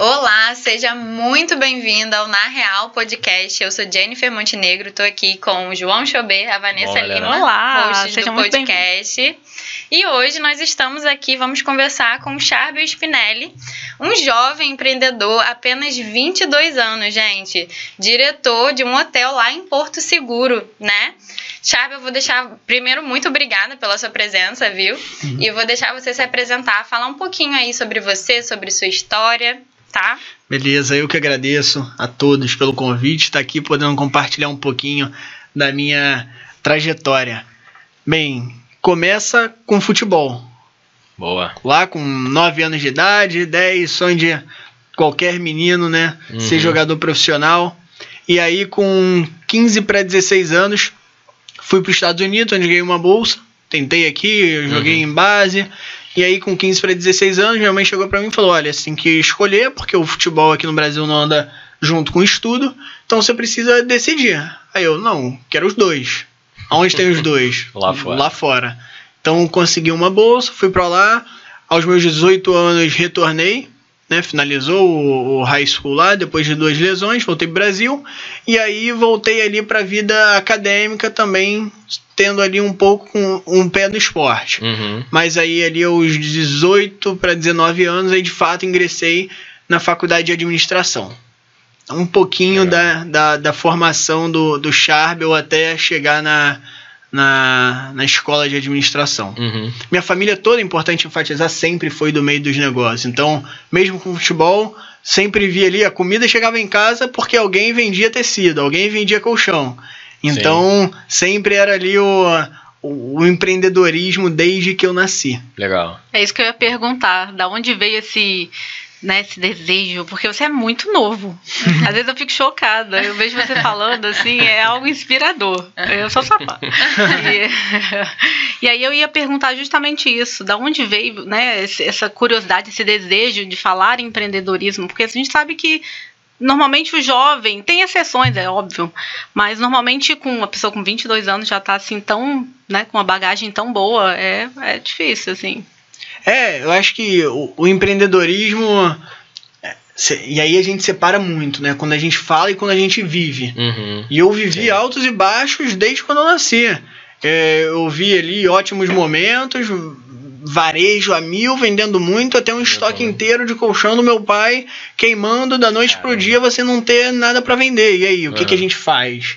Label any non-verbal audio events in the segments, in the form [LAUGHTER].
Olá, seja muito bem-vinda ao Na Real Podcast. Eu sou Jennifer Montenegro, estou aqui com o João Chobê, a Vanessa Olha. Lima, Olá, hosts seja do muito podcast. E hoje nós estamos aqui, vamos conversar com o Charbel Spinelli, um jovem empreendedor, apenas 22 anos, gente, diretor de um hotel lá em Porto Seguro, né? Charbel, eu vou deixar, primeiro, muito obrigada pela sua presença, viu? E eu vou deixar você se apresentar, falar um pouquinho aí sobre você, sobre sua história, tá? Beleza, eu que agradeço a todos pelo convite, estar aqui podendo compartilhar um pouquinho da minha trajetória. Bem, começa com futebol. Boa. Lá com 9 anos de idade, 10, sonho de qualquer menino, né? Uhum. Ser jogador profissional. E aí, com 15 para 16 anos, fui para os Estados Unidos, onde ganhei uma bolsa. Tentei aqui, joguei em base. E aí, com 15 para 16 anos, minha mãe chegou para mim e falou: Olha, você tem que escolher, porque o futebol aqui no Brasil não anda junto com o estudo, então você precisa decidir. Aí eu: Não, quero os dois. Aonde tem os dois? [LAUGHS] Lá fora. Lá fora. Então consegui uma bolsa, fui para lá. Aos meus 18 anos retornei, né? Finalizou o, o high school lá depois de duas lesões, voltei pro Brasil e aí voltei ali para a vida acadêmica também, tendo ali um pouco com um pé no esporte. Uhum. Mas aí ali aos 18 para 19 anos aí de fato ingressei na faculdade de administração. Um pouquinho da, da, da formação do, do Charbel até chegar na, na, na escola de administração. Uhum. Minha família toda, é importante enfatizar, sempre foi do meio dos negócios. Então, mesmo com futebol, sempre via ali a comida chegava em casa porque alguém vendia tecido, alguém vendia colchão. Então, sempre era ali o, o, o empreendedorismo desde que eu nasci. Legal. É isso que eu ia perguntar. Da onde veio esse, né, esse desejo? Porque você é muito novo. Às vezes eu fico chocada. Eu vejo você falando assim, é algo inspirador. Eu sou sapato. E, [LAUGHS] e aí eu ia perguntar justamente isso. Da onde veio né, essa curiosidade, esse desejo de falar em empreendedorismo? Porque a gente sabe que Normalmente o jovem, tem exceções, é óbvio, mas normalmente com uma pessoa com 22 anos já tá assim tão, né, com uma bagagem tão boa, é, é difícil, assim. É, eu acho que o, o empreendedorismo. é, E aí a gente separa muito, né? Quando a gente fala e quando a gente vive. Uhum. E eu vivi Sim. altos e baixos desde quando eu nasci. É, eu vi ali ótimos momentos, varejo a mil, vendendo muito, até um estoque também. inteiro de colchão do meu pai, queimando da noite pro Caramba. dia, você não ter nada para vender. E aí, o que, que a gente faz?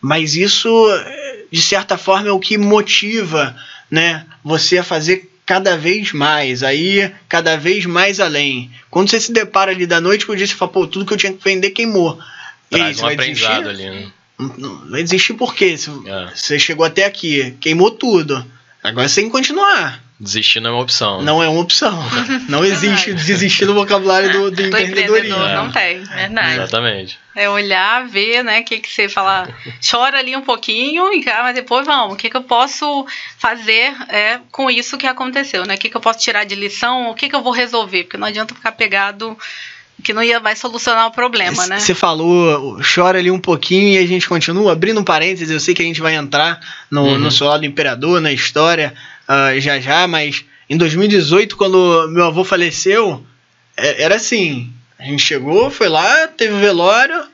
Mas isso, é, de certa forma, é o que motiva né, você a fazer cada vez mais, aí cada vez mais além. Quando você se depara ali da noite pro dia, você fala, pô, tudo que eu tinha que vender queimou. E aí, Traz um vai desistir? aprendizado ali, né? Vai desistir por quê? É. Você chegou até aqui, queimou tudo. Agora você tem que continuar. Desistir não é uma opção. Não é uma opção. [LAUGHS] Não existe desistir no vocabulário do, do [LAUGHS] Do empreendedorismo. empreendedor É. não tem. Verdade. Exatamente. É olhar, ver, né, o que, que você fala, chora ali um pouquinho, e, ah, mas depois vamos, o que, que eu posso fazer é, com isso que aconteceu, né? O que, que eu posso tirar de lição, o que, que eu vou resolver, porque não adianta ficar pegado que não ia, vai solucionar o problema, né? Você falou, chora ali um pouquinho e a gente continua. Abrindo um parênteses, eu sei que a gente vai entrar no, Uhum. no Solar do Imperador, na história, ah, já já, mas em 2018, quando meu avô faleceu, é- era assim: a gente chegou, foi lá, teve o velório.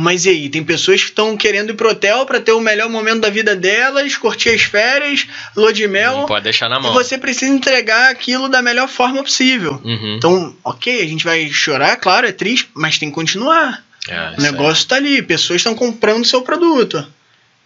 Mas e aí, tem pessoas que estão querendo ir pro hotel para ter o melhor momento da vida delas, curtir as férias, lua de mel, Não pode deixar na e mão. você precisa entregar aquilo da melhor forma possível. Uhum. Então, ok, a gente vai chorar, claro, é triste, mas tem que continuar. É, O negócio tá ali, pessoas estão comprando seu produto.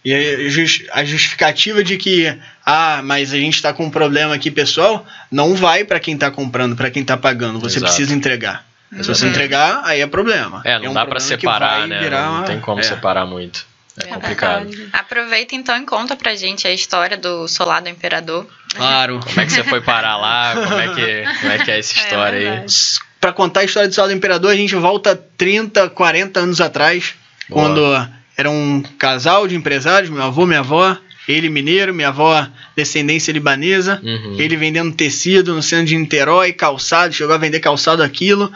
E a jus- a justificativa de que, ah, mas a gente está com um problema aqui, pessoal, não vai para quem está comprando, para quem está pagando. Você Exato. precisa entregar. Se você Uhum. entregar, aí é problema. É, não um dá pra que separar, vai né? virar Não tem como é. separar muito. É Verdade. complicado. Aproveita então e conta pra gente a história do Solar do Imperador. Claro. Como é que você foi parar lá? Como é que, [LAUGHS] como é, que é essa história aí? verdade. Para contar a história do Sal do Imperador, a gente volta 30, 40 anos atrás, Boa. quando era um casal de empresários, meu avô, minha avó, ele mineiro, minha avó descendência libanesa, Uhum. ele vendendo tecido no centro de Niterói, calçado, chegou a vender calçado aquilo.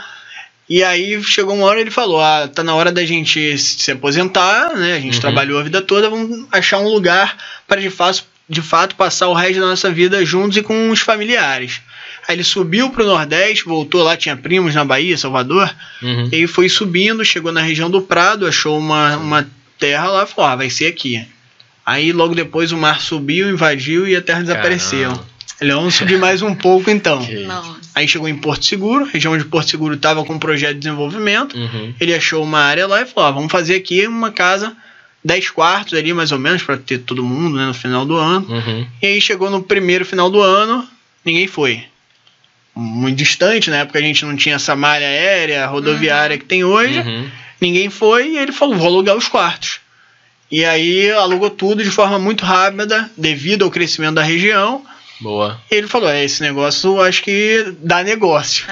E aí chegou uma hora ele falou: "Ah, tá na hora da gente se aposentar, né? A gente Uhum. trabalhou a vida toda, vamos achar um lugar para de fato, de fato passar o resto da nossa vida juntos e com os familiares". Aí ele subiu pro Nordeste, voltou lá, tinha primos na Bahia, Salvador. Uhum. E foi subindo, chegou na região do Prado, achou uma, uma terra lá, falou, ah, vai ser aqui. Aí logo depois o mar subiu, invadiu e a terra desapareceu. Caramba. Ele vamos subir mais um pouco então. Aí chegou em Porto Seguro, região de Porto Seguro estava com um projeto de desenvolvimento. Uhum. Ele achou uma área lá e falou: ah, vamos fazer aqui uma casa, 10 quartos ali mais ou menos, para ter todo mundo né, no final do ano. Uhum. E aí chegou no primeiro final do ano, ninguém foi. Muito distante, na época a gente não tinha essa malha aérea, rodoviária que tem hoje. Uhum. Ninguém foi e ele falou: vou alugar os quartos. E aí alugou tudo de forma muito rápida, devido ao crescimento da região. Boa. E ele falou: é, esse negócio acho que dá negócio.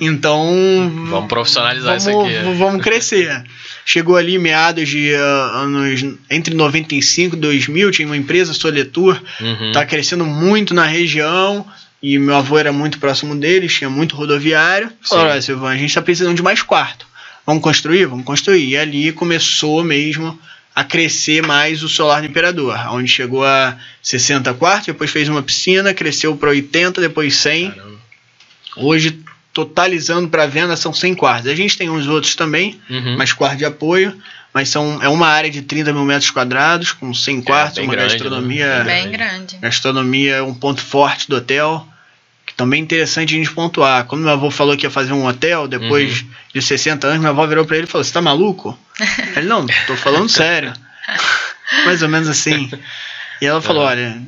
Então. Vamos profissionalizar isso vamos, aqui. v- Vamos crescer. Chegou ali meados de ah, anos. Entre 95 e 2000, tinha uma empresa, Soletur, Uhum. tá crescendo muito na região. E meu avô era muito próximo deles, tinha muito rodoviário. Falou: Silvão, a gente tá precisando de mais quarto. Vamos construir? Vamos construir. E ali começou mesmo a crescer mais o Solar do Imperador, onde chegou a 60 quartos, depois fez uma piscina, cresceu para 80, depois 100. Caramba. Hoje, totalizando para venda, são 100 quartos. A gente tem uns outros também, Uhum. mais quartos de apoio, mas são, é uma área de 30 mil metros quadrados, com 100 quartos, bem uma grande, gastronomia. né? Bem grande. Gastronomia é um ponto forte do hotel, também interessante a gente pontuar. Quando meu avô falou que ia fazer um hotel, depois Uhum. de 60 anos, meu avô virou para ele e falou: Você tá maluco? [LAUGHS] ele, não, tô falando sério. [LAUGHS] Mais ou menos assim. E ela falou: Uhum. Olha,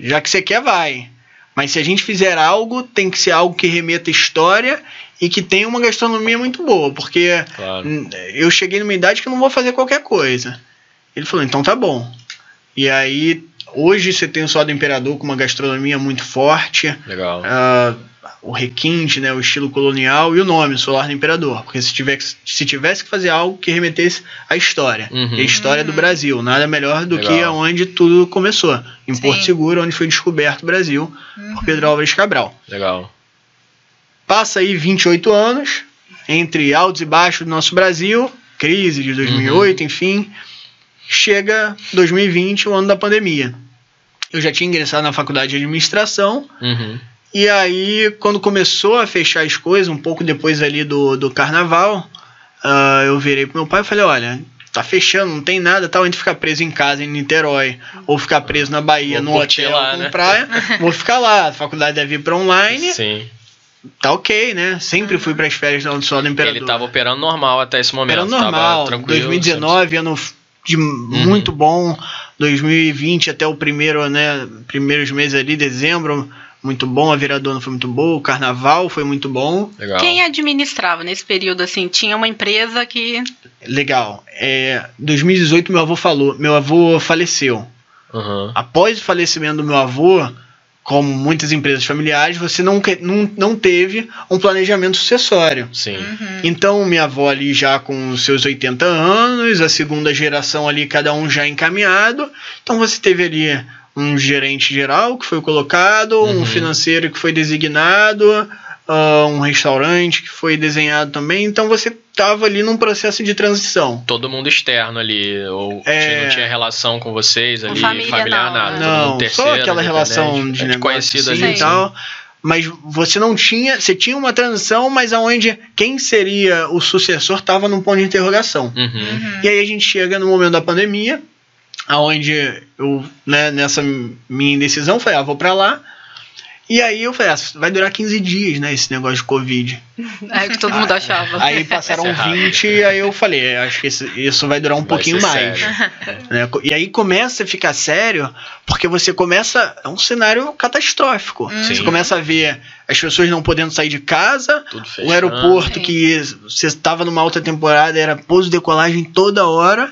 já que você quer, vai. Mas se a gente fizer algo, tem que ser algo que remeta história e que tenha uma gastronomia muito boa, porque Claro. Eu cheguei numa idade que eu não vou fazer qualquer coisa. Ele falou, então tá bom. E aí, hoje você tem o Sol do Imperador com uma gastronomia muito forte, Legal. ah, o requinte, né, o estilo colonial e o nome, Solar do Imperador. Porque se tivesse, se tivesse que fazer algo que remetesse à história, Uhum. e a história do Brasil, nada melhor do que Legal. onde tudo começou, em Sim. Porto Seguro, onde foi descoberto o Brasil por Pedro Álvares Cabral. Legal. Passa aí 28 anos, entre altos e baixos do nosso Brasil, crise de 2008, enfim. Chega 2020, o ano da pandemia. Eu já tinha ingressado na faculdade de administração, Uhum. e aí, quando começou a fechar as coisas, um pouco depois ali do, do carnaval, ah, eu virei pro meu pai e falei: olha. Tá fechando, não tem nada, tal, entre ficar preso em casa em Niterói ou ficar preso na Bahia, Vou no curtir hotel lá, com né? praia, vou ficar lá. A faculdade deve ir pra online, Sim. tá ok, né? Sempre fui para as férias do Sol do Imperador. Ele tava operando normal até esse momento. Era normal. Tava tranquilo. 2019, ano de muito bom. 2020 até o primeiro, né? Primeiros meses ali, dezembro, muito bom. A virada do ano foi muito boa. O carnaval foi muito bom. Legal. Quem administrava nesse período assim? Tinha uma empresa que Legal. É, 2018, meu avô falou. Meu avô faleceu. Uhum. Após o falecimento do meu avô, como muitas empresas familiares, você não, que- não, não teve um planejamento sucessório. Sim. Uhum. Então, minha avó ali já com os seus 80 anos, a segunda geração ali, cada um já encaminhado. Então, você teve ali um gerente geral que foi colocado, Uhum. um financeiro que foi designado, ah, um restaurante que foi desenhado também. Então, você estava ali num processo de transição. Todo mundo externo ali, ou É. não tinha relação com vocês ali, família, familiar, não, nada. né? todo mundo Não, terceiro, só aquela relação de é negócio conhecido assim ali. e tal. Mas você não tinha, você tinha uma transição, mas aonde quem seria o sucessor estava num ponto de interrogação. Uhum. Uhum. E aí a gente chega no momento da pandemia, aonde eu, né, nessa minha indecisão, falei, ah, vou pra lá. E aí eu falei, ah, vai durar 15 dias, né, esse negócio de Covid. é o que todo mundo achava. Aí passaram Isso é rápido. 20, e aí eu falei, é, acho que isso vai durar um Vai pouquinho mais. [LAUGHS] né? E aí começa a ficar sério, porque você começa. É um cenário catastrófico. Sim. Você começa a ver as pessoas não podendo sair de casa, Tudo o aeroporto Sim. que você estava numa alta temporada era pouso e decolagem toda hora.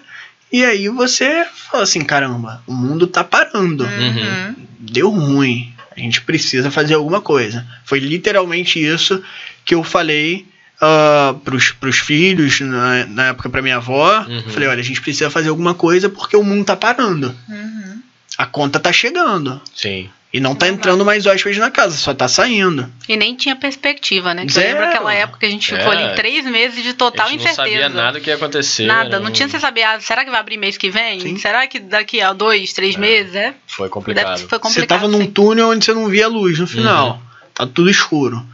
E aí você fala assim: caramba, o mundo tá parando. Uhum. Deu ruim. A gente precisa fazer alguma coisa. Foi literalmente isso que eu falei ah, pros, pros filhos, na, na época pra minha avó. Uhum. Falei: olha, a gente precisa fazer alguma coisa porque o mundo tá parando. Uhum. A conta tá chegando. Sim. E não tá entrando mais hóspedes na casa, só tá saindo. E nem tinha perspectiva, né? Que eu lembro aquela época que a gente ficou É. ali três meses de total a gente não incerteza. sabia nada o que ia acontecer. Nada, né? não tinha você saber, ah, será que vai abrir mês que vem? Sim. Será que daqui a dois, três meses? É, Foi deve, complicado. foi complicado. Você tava num sim. túnel onde você não via luz no final. tá tudo escuro.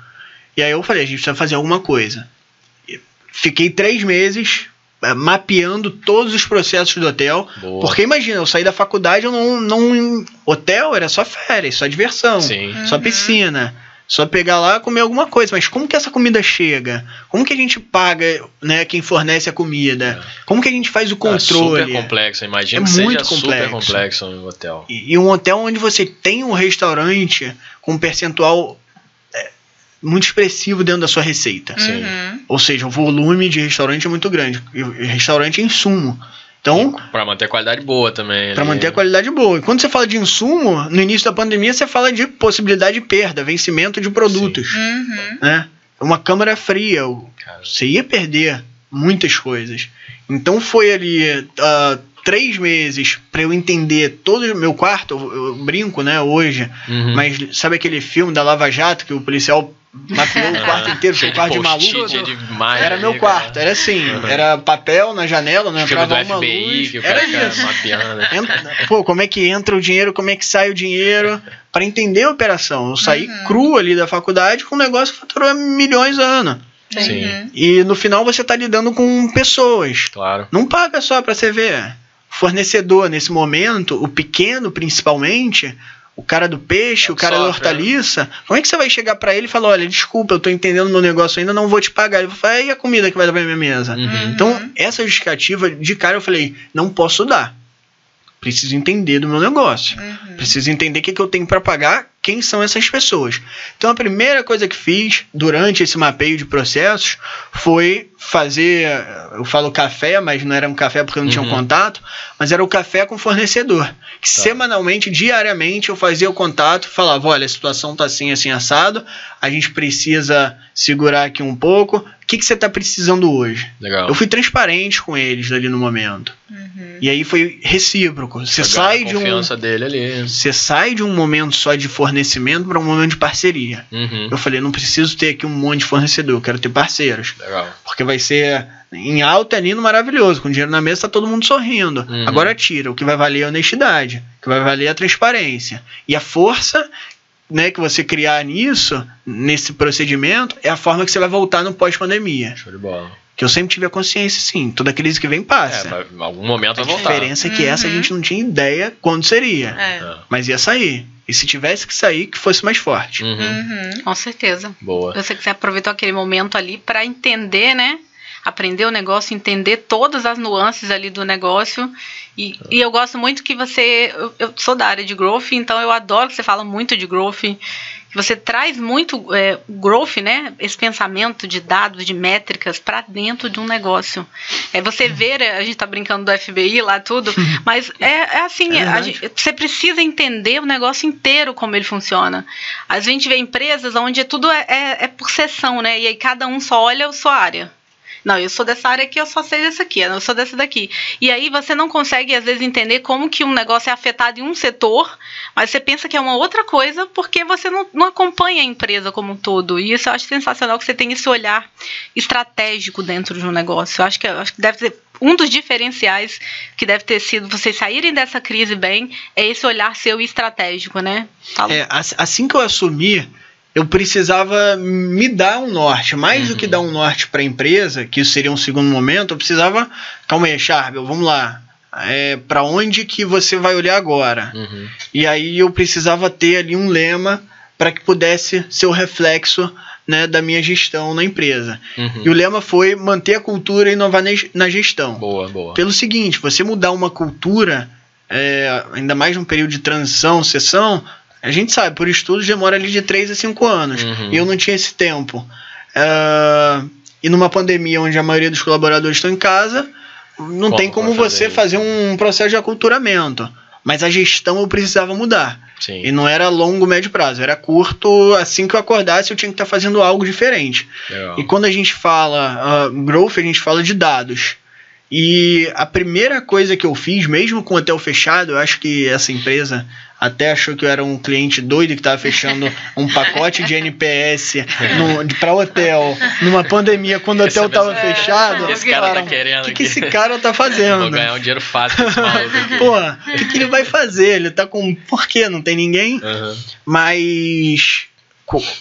E aí eu falei, a gente precisa fazer alguma coisa. Fiquei três meses mapeando todos os processos do hotel. Boa. Porque imagina, eu saí da faculdade, eu não, não. Hotel era só férias, só diversão, Sim. só piscina. Só pegar lá e comer alguma coisa. Mas como que essa comida chega? Como que a gente paga né, quem fornece a comida? Como que a gente faz o É controle? super complexo, imagina É que seja muito super complexo. complexo no hotel. E, e um hotel onde você tem um restaurante com um percentual é, muito expressivo dentro da sua receita. Uhum. Ou seja, o volume de restaurante é muito grande. E o restaurante é insumo. Então, Pra manter a qualidade boa também. para ali. manter a qualidade boa. E quando você fala de insumo, no início da pandemia você fala de possibilidade de perda, vencimento de produtos. Uhum. Né? Uma câmara fria, Cara, você ia perder muitas coisas. Então foi ali ah, três meses para eu entender todo o meu quarto. Eu, eu brinco, né, hoje. uhum. Mas sabe aquele filme da Lava Jato que o policial mapeou o quarto inteiro, foi quarto de maluco? imagem Era meu cara. quarto, era assim, Uhum. era papel na janela, não do entrava uma FBI, luz. que o Era isso. mapeando. Entra- pô, como é que entra o dinheiro, como é que sai o dinheiro, para entender a operação. Eu saí Uhum. cru ali da faculdade com um negócio que faturou milhões a ano. Sim. E no final você tá lidando com pessoas. Claro. Não paga só para você ver. Fornecedor, nesse momento, o pequeno principalmente, o cara do peixe, É o cara da hortaliça, como é que você vai chegar para ele e falar: olha, desculpa, eu tô entendendo meu negócio ainda, não vou te pagar? Ele vai falar: e a comida que vai dar pra minha mesa? Uhum. Então, essa justificativa, de cara, eu falei: não posso dar. Preciso entender do meu negócio. Uhum. Preciso entender o que, que eu tenho para pagar, quem são essas pessoas. Então a primeira coisa que fiz durante esse mapeio de processos foi fazer, eu falo café, mas não era um café porque eu não tinha um Uhum. contato, mas era o café com o fornecedor. Que semanalmente, diariamente, eu fazia o contato, falava, olha, a situação tá assim, assim, assado, a gente precisa segurar aqui um pouco. O que, que você está precisando hoje? Legal. Eu fui transparente com eles ali no momento. Uhum. E aí foi recíproco. Você sai a de um confiança dele ali. você sai de um momento só de fornecimento para um momento de parceria. Uhum. Eu falei, não preciso ter aqui um monte de fornecedor, eu quero ter parceiros. Legal. Porque vai ser em alta, lindo, maravilhoso. Com dinheiro na mesa, tá todo mundo sorrindo. Uhum. Agora tira, o que vai valer é a honestidade, o que vai valer é a transparência. E a força né, que você criar nisso, nesse procedimento, é a forma que você vai voltar no pós-pandemia. Show de bola. Que eu sempre tive a consciência, sim. Toda crise que vem É, passa. vai, em algum momento a vai voltar. diferença é que essa a Uhum. gente não tinha ideia quando seria. É. É. Mas ia sair. E se tivesse que sair, que fosse mais forte. Uhum. Uhum. Com certeza. Boa. Você que você aproveitou aquele momento ali para entender, né? Aprender o negócio, entender todas as nuances ali do negócio. E, e eu gosto muito que você. Eu, eu sou da área de growth, então eu adoro que você fala muito de growth. Que você traz muito é, growth, né? Esse pensamento de dados, de métricas para dentro de um negócio. É você ver, a gente tá brincando do FBI lá, tudo, [LAUGHS] mas é, é assim, É gente- você precisa entender o negócio inteiro como ele funciona. A gente vê empresas onde tudo é, é, é por sessão, né? E aí cada um só olha a sua área. Não, eu sou dessa área aqui, eu só sei dessa aqui, eu sou dessa daqui. E aí você não consegue, às vezes, entender como que um negócio é afetado em um setor, mas você pensa que é uma outra coisa porque você não, não acompanha a empresa como um todo. E isso eu acho sensacional que você tem esse olhar estratégico dentro de um negócio. Eu acho que, eu acho que deve ser um dos diferenciais que deve ter sido vocês saírem dessa crise bem, é esse olhar seu estratégico, né? É, ass- assim que eu assumi, eu precisava me dar um norte. Mais do que dar um norte para a empresa, que isso seria um segundo momento, eu precisava. Calma aí, Charbel, vamos lá. É, para onde que você vai olhar agora? Uhum. E aí eu precisava ter ali um lema para que pudesse ser o reflexo né, da minha gestão na empresa. Uhum. E o lema foi manter a cultura e inovar na- na gestão. Boa, boa. Pelo seguinte, você mudar uma cultura, é, ainda mais num período de transição, sessão, a gente sabe, por estudos demora ali de 3 a 5 anos. Uhum. E eu não tinha esse tempo. É, e numa pandemia onde a maioria dos colaboradores estão em casa, não Como tem como fazer você isso? fazer um processo de aculturamento. Mas a gestão eu precisava mudar. Sim. E não era longo, médio prazo, era curto. Assim que eu acordasse, eu tinha que estar fazendo algo diferente. Legal. E quando a gente fala ah, growth, a gente fala de dados. E a primeira coisa que eu fiz, mesmo com o hotel fechado, eu acho que essa empresa até achou que eu era um cliente doido que estava fechando um pacote de NPS para hotel numa pandemia quando o hotel estava mesma- fechado. Esse cara tá falaram, querendo O que, que aqui." esse cara tá Vou fazendo? ganhar um dinheiro fácil com esse [LAUGHS] maluco aqui. Pô, o que, que ele vai fazer? Ele tá com. Por quê? Não tem ninguém? Uhum. Mas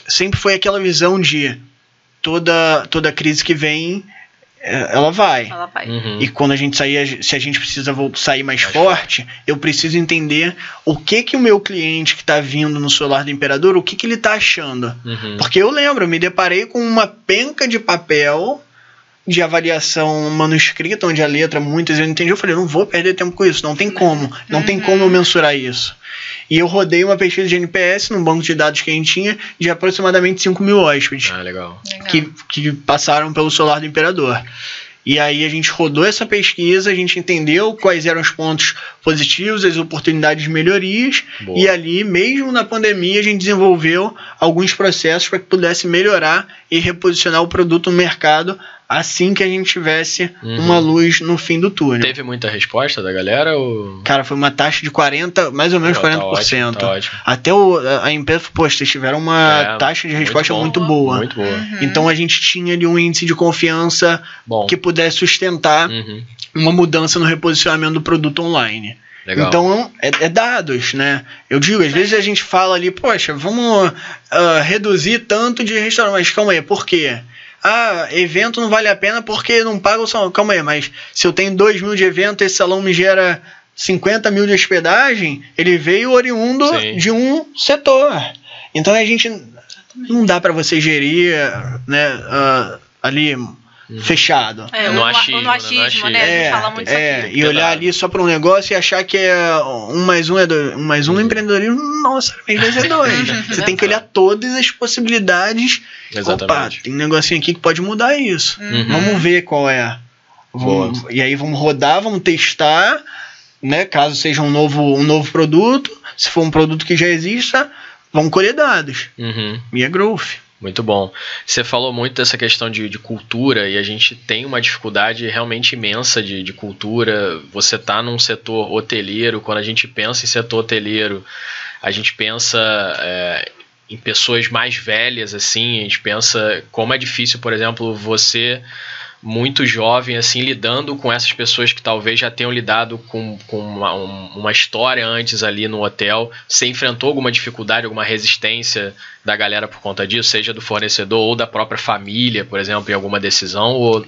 sempre foi aquela visão de toda, toda crise que vem, é, ela vai. Ela vai. Uhum. E quando a gente sair, se a gente precisa sair mais, Mais forte, eu preciso entender o que que o meu cliente que está vindo no solar do imperador, o que que ele está achando. Uhum. Porque eu lembro, eu me deparei com uma penca de papel de avaliação manuscrita, onde a letra muitas eu não entendi. Eu falei, não vou perder tempo com isso, não tem como. Não tem como eu mensurar isso. E eu rodei uma pesquisa de NPS num banco de dados que a gente tinha de aproximadamente 5 mil hóspedes Ah, legal. Legal. que, que passaram pelo solar do imperador. E aí a gente rodou essa pesquisa, a gente entendeu quais eram os pontos positivos, as oportunidades de melhorias, Boa. e ali, mesmo na pandemia, a gente desenvolveu alguns processos para que pudesse melhorar e reposicionar o produto no mercado assim que a gente tivesse Uhum. uma luz no fim do túnel. Teve muita resposta da galera? Ou... Cara, foi uma taxa de 40, mais ou menos Pô, tá 40%. ótimo, tá ótimo. Até o, a empresa, pô, vocês tiveram uma É, taxa de muito resposta bom. muito boa. Muito boa. Uhum. Então a gente tinha ali um índice de confiança Bom. que pudesse sustentar Uhum. uma mudança no reposicionamento do produto online. Legal. Então é, é dados, né? Eu digo, às vezes a gente fala ali, poxa, vamos ah, reduzir tanto de restaurante, mas calma aí, por quê? Ah, evento não vale a pena porque não paga o salão. Calma aí, mas se eu tenho 2 mil de evento, esse salão me gera 50 mil de hospedagem, ele veio oriundo Sim. de um setor. Então a gente não dá para você gerir, né, ah, ali fechado. É, No no, achismo, no achismo, né? né? A gente É, fala muito isso é, aqui. e olhar ali só para um negócio e achar que é um mais um é dois, um mais um no empreendedorismo, nossa, às vezes é dois. Você tem que olhar todas as possibilidades. Opa, Exatamente. tem um negocinho aqui que pode mudar isso. Uhum. Vamos ver qual é. Vamos- e aí vamos rodar, vamos testar, né? Caso seja um novo, um novo produto, se for um produto que já exista, vamos colher dados. Uhum. E é growth. Muito bom. Você falou muito dessa questão de, de cultura e a gente tem uma dificuldade realmente imensa de, de cultura. Você está num setor hoteleiro, quando a gente pensa em setor hoteleiro, a gente pensa é, em pessoas mais velhas, assim, a gente pensa como é difícil, por exemplo, você muito jovem, assim, lidando com essas pessoas que talvez já tenham lidado com, com uma, um- uma história antes ali no hotel. Você enfrentou alguma dificuldade, alguma resistência da galera por conta disso, seja do fornecedor ou da própria família, por exemplo, em alguma decisão, ou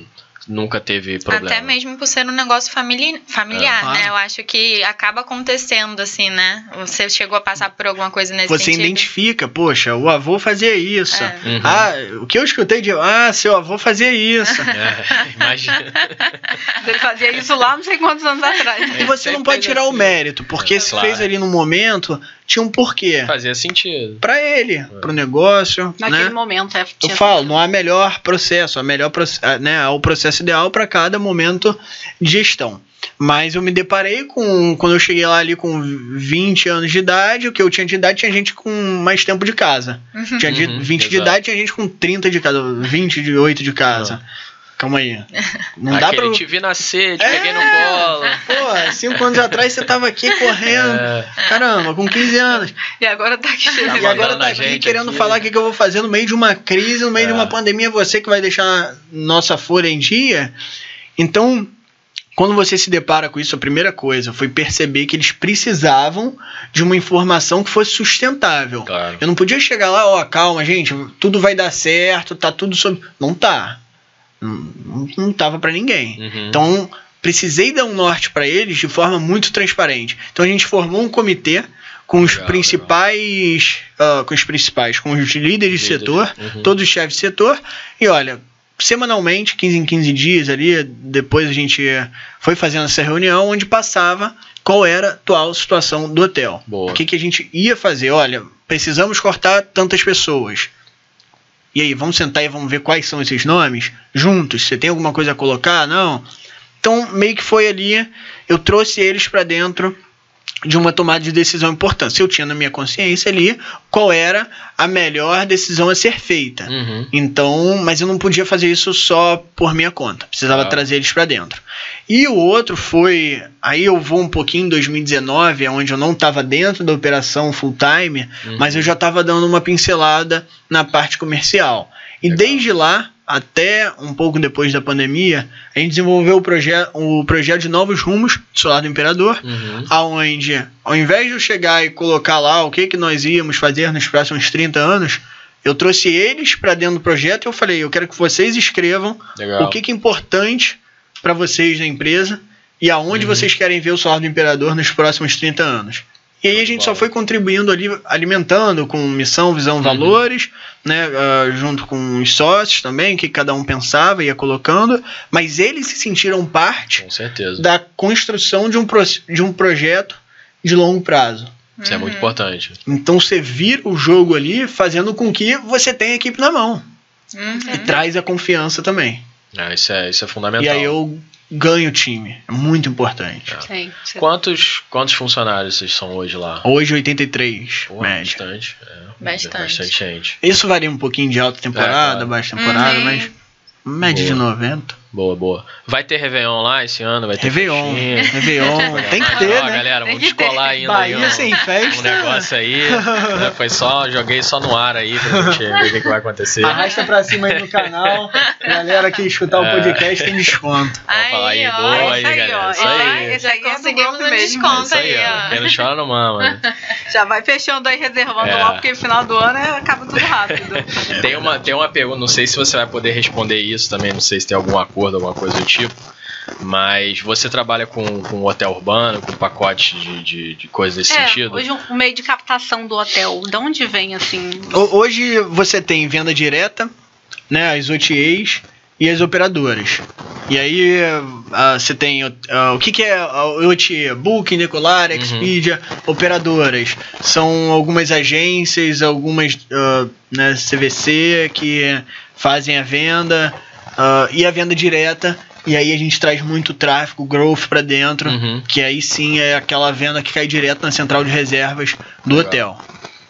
nunca teve problema? Até mesmo por ser um negócio famili familiar, É, né? Eu acho que acaba acontecendo, assim, né? Você chegou a passar por alguma coisa nesse Você sentido? identifica, poxa, o avô fazia isso. É. Uhum. Ah, o que eu escutei de. Ah, seu avô fazia isso. [LAUGHS] É, imagina. [LAUGHS] Ele fazia isso lá não sei quantos anos atrás. E você não pode tirar o assim. mérito, porque É, se claro. fez ali no momento, tinha um porquê. Fazia sentido. Pra ele, pro negócio, Naquele né? momento, é. Eu falo, não há melhor processo, há melhor né, há o processo ideal para cada momento de gestão. Mas eu me deparei com, quando eu cheguei lá ali com 20 anos de idade, o que eu tinha de idade tinha gente com mais tempo de casa. Uhum. Tinha de Uhum, 20 de exato. idade, tinha gente com 30 de casa, 20 de 8 de casa. Calma aí. Não dá pra. te vi nascer, te É. peguei no colo. Pô, 5 anos atrás você tava aqui [LAUGHS] correndo. É, Caramba, com 15 anos. E agora tá aqui Tá E chegando. agora tá aqui querendo aqui. falar o que, que eu vou fazer no meio de uma crise, no meio É. de uma pandemia, você que vai deixar nossa folha em dia. Então, quando você se depara com isso, a primeira coisa foi perceber que eles precisavam de uma informação que fosse sustentável. claro. Eu não podia chegar lá, ó, calma, gente, tudo vai dar certo, tá tudo sob. Não tá. Não, não- tava pra ninguém. Uhum. Então, precisei dar um norte para eles de forma muito transparente. Então, a gente formou um comitê com os Legal, principais, ah, com os principais, com os líderes de setor, uhum. todos os chefes de setor, e olha, semanalmente, 15 em 15 dias ali, depois a gente foi fazendo essa reunião onde passava qual era a atual situação do hotel. Boa. O que, que a gente ia fazer? Olha, precisamos cortar tantas pessoas. E aí, vamos sentar e vamos ver quais são esses nomes juntos? Você tem alguma coisa a colocar? Não. Então, meio que foi ali, eu trouxe eles para dentro de uma tomada de decisão importante. Eu tinha na minha consciência ali qual era a melhor decisão a ser feita. Uhum. Então, mas eu não podia fazer isso só por minha conta. Precisava Claro. trazer eles para dentro. E o outro foi, aí eu vou um pouquinho em 2019, onde eu não estava dentro da operação full time, Uhum. mas eu já estava dando uma pincelada na parte comercial. E Legal. desde lá até um pouco depois da pandemia, a gente desenvolveu o, proje o projeto de novos rumos do Solar do Imperador, Uhum. aonde ao invés de eu chegar e colocar lá o que, que nós íamos fazer nos próximos 30 anos, Eu trouxe eles para dentro do projeto e eu falei, eu quero que vocês escrevam Legal. o que, que é importante para vocês na empresa e aonde Uhum. vocês querem ver o salário do imperador nos próximos 30 anos. E aí a gente só foi contribuindo ali, alimentando com missão, visão, Uhum. valores, né, ah, junto com os sócios também, que cada um pensava, ia colocando, mas eles se sentiram parte Com certeza. da construção de um, pro- de um projeto de longo prazo. Isso é muito importante. Então você vira o jogo ali fazendo com que você tenha a equipe na mão. Uhum. E traz a confiança também. É, isso, é, isso é fundamental. E aí eu ganho o time. É muito importante. Sim. Você- Quantos, quantos funcionários vocês são hoje lá? Hoje 83, Pô, média. bastante. É, Bastante. Bastante gente. Isso varia um pouquinho de alta temporada, É, claro. baixa temporada, Uhum. mas média de Boa. 90. Boa, boa. Vai ter Réveillon lá esse ano? Vai ter Réveillon. festinha? Réveillon. [LAUGHS] Tem que ter, Ó, né? galera, vamos descolar ainda aí Bahia um, sem um festa. negócio aí. né? Foi só, joguei só no ar aí pra gente ver o que, que vai acontecer. Arrasta pra cima aí no canal. Galera que escutar o É. podcast tem desconto. Vamos falar aí, ó, boa é aí, isso aí, galera. ó. Isso Ó, aí. esse aí é do Conseguimos um desconto. Isso aí, aí, ó. Quem não chora não mama. Já vai fechando aí, reservando É. logo, porque no final do ano é- acaba tudo rápido. Tem uma, tem uma pergunta, não sei se você vai poder responder isso também, não sei se tem algum acordo, alguma coisa do tipo. Mas você trabalha com, com hotel urbano, com pacote de, de, de coisas nesse é, sentido? hoje o meio de captação do hotel, de onde vem assim? Ho- Hoje você tem venda direta, né, as OTAs e as operadoras. E aí ah, você tem ah, o que, que é a OTA? Booking, Decolar, Uhum. Expedia, operadoras. São algumas agências, algumas ah, né, CVC que fazem a venda ah, e a venda direta. E aí a gente traz muito tráfego, growth para dentro, Uhum. que aí sim é aquela venda que cai direto na central de reservas do Legal. hotel.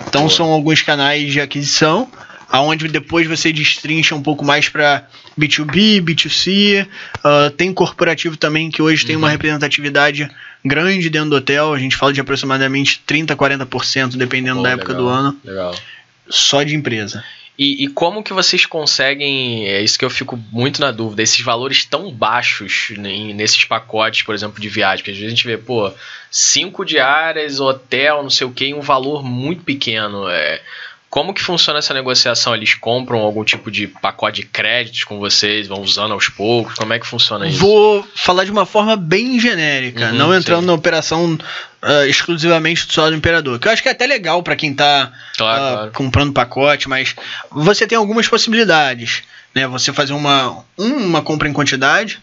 Então Boa. são alguns canais de aquisição, aonde depois você destrincha um pouco mais para B2B, B2C. ah, tem corporativo também que hoje tem uma Uhum. representatividade grande dentro do hotel. A gente fala de aproximadamente 30, 40%, dependendo Pô, da época legal, do ano, Legal. só de empresa. E, e como que vocês conseguem, é isso que eu fico muito na dúvida, esses valores tão baixos em- nesses pacotes, por exemplo, de viagem, porque às vezes a gente vê, pô, cinco diárias, hotel, não sei o que, e um valor muito pequeno. É, como que funciona essa negociação? Eles compram algum tipo de pacote de créditos com vocês, vão usando aos poucos? Como é que funciona isso? Vou falar de uma forma bem genérica, Uhum, não entrando sim. na operação ah, exclusivamente do do imperador, que eu acho que é até legal para quem tá Claro, ah, claro. comprando pacote, mas você tem algumas possibilidades, né? Você fazer uma uma compra em quantidade,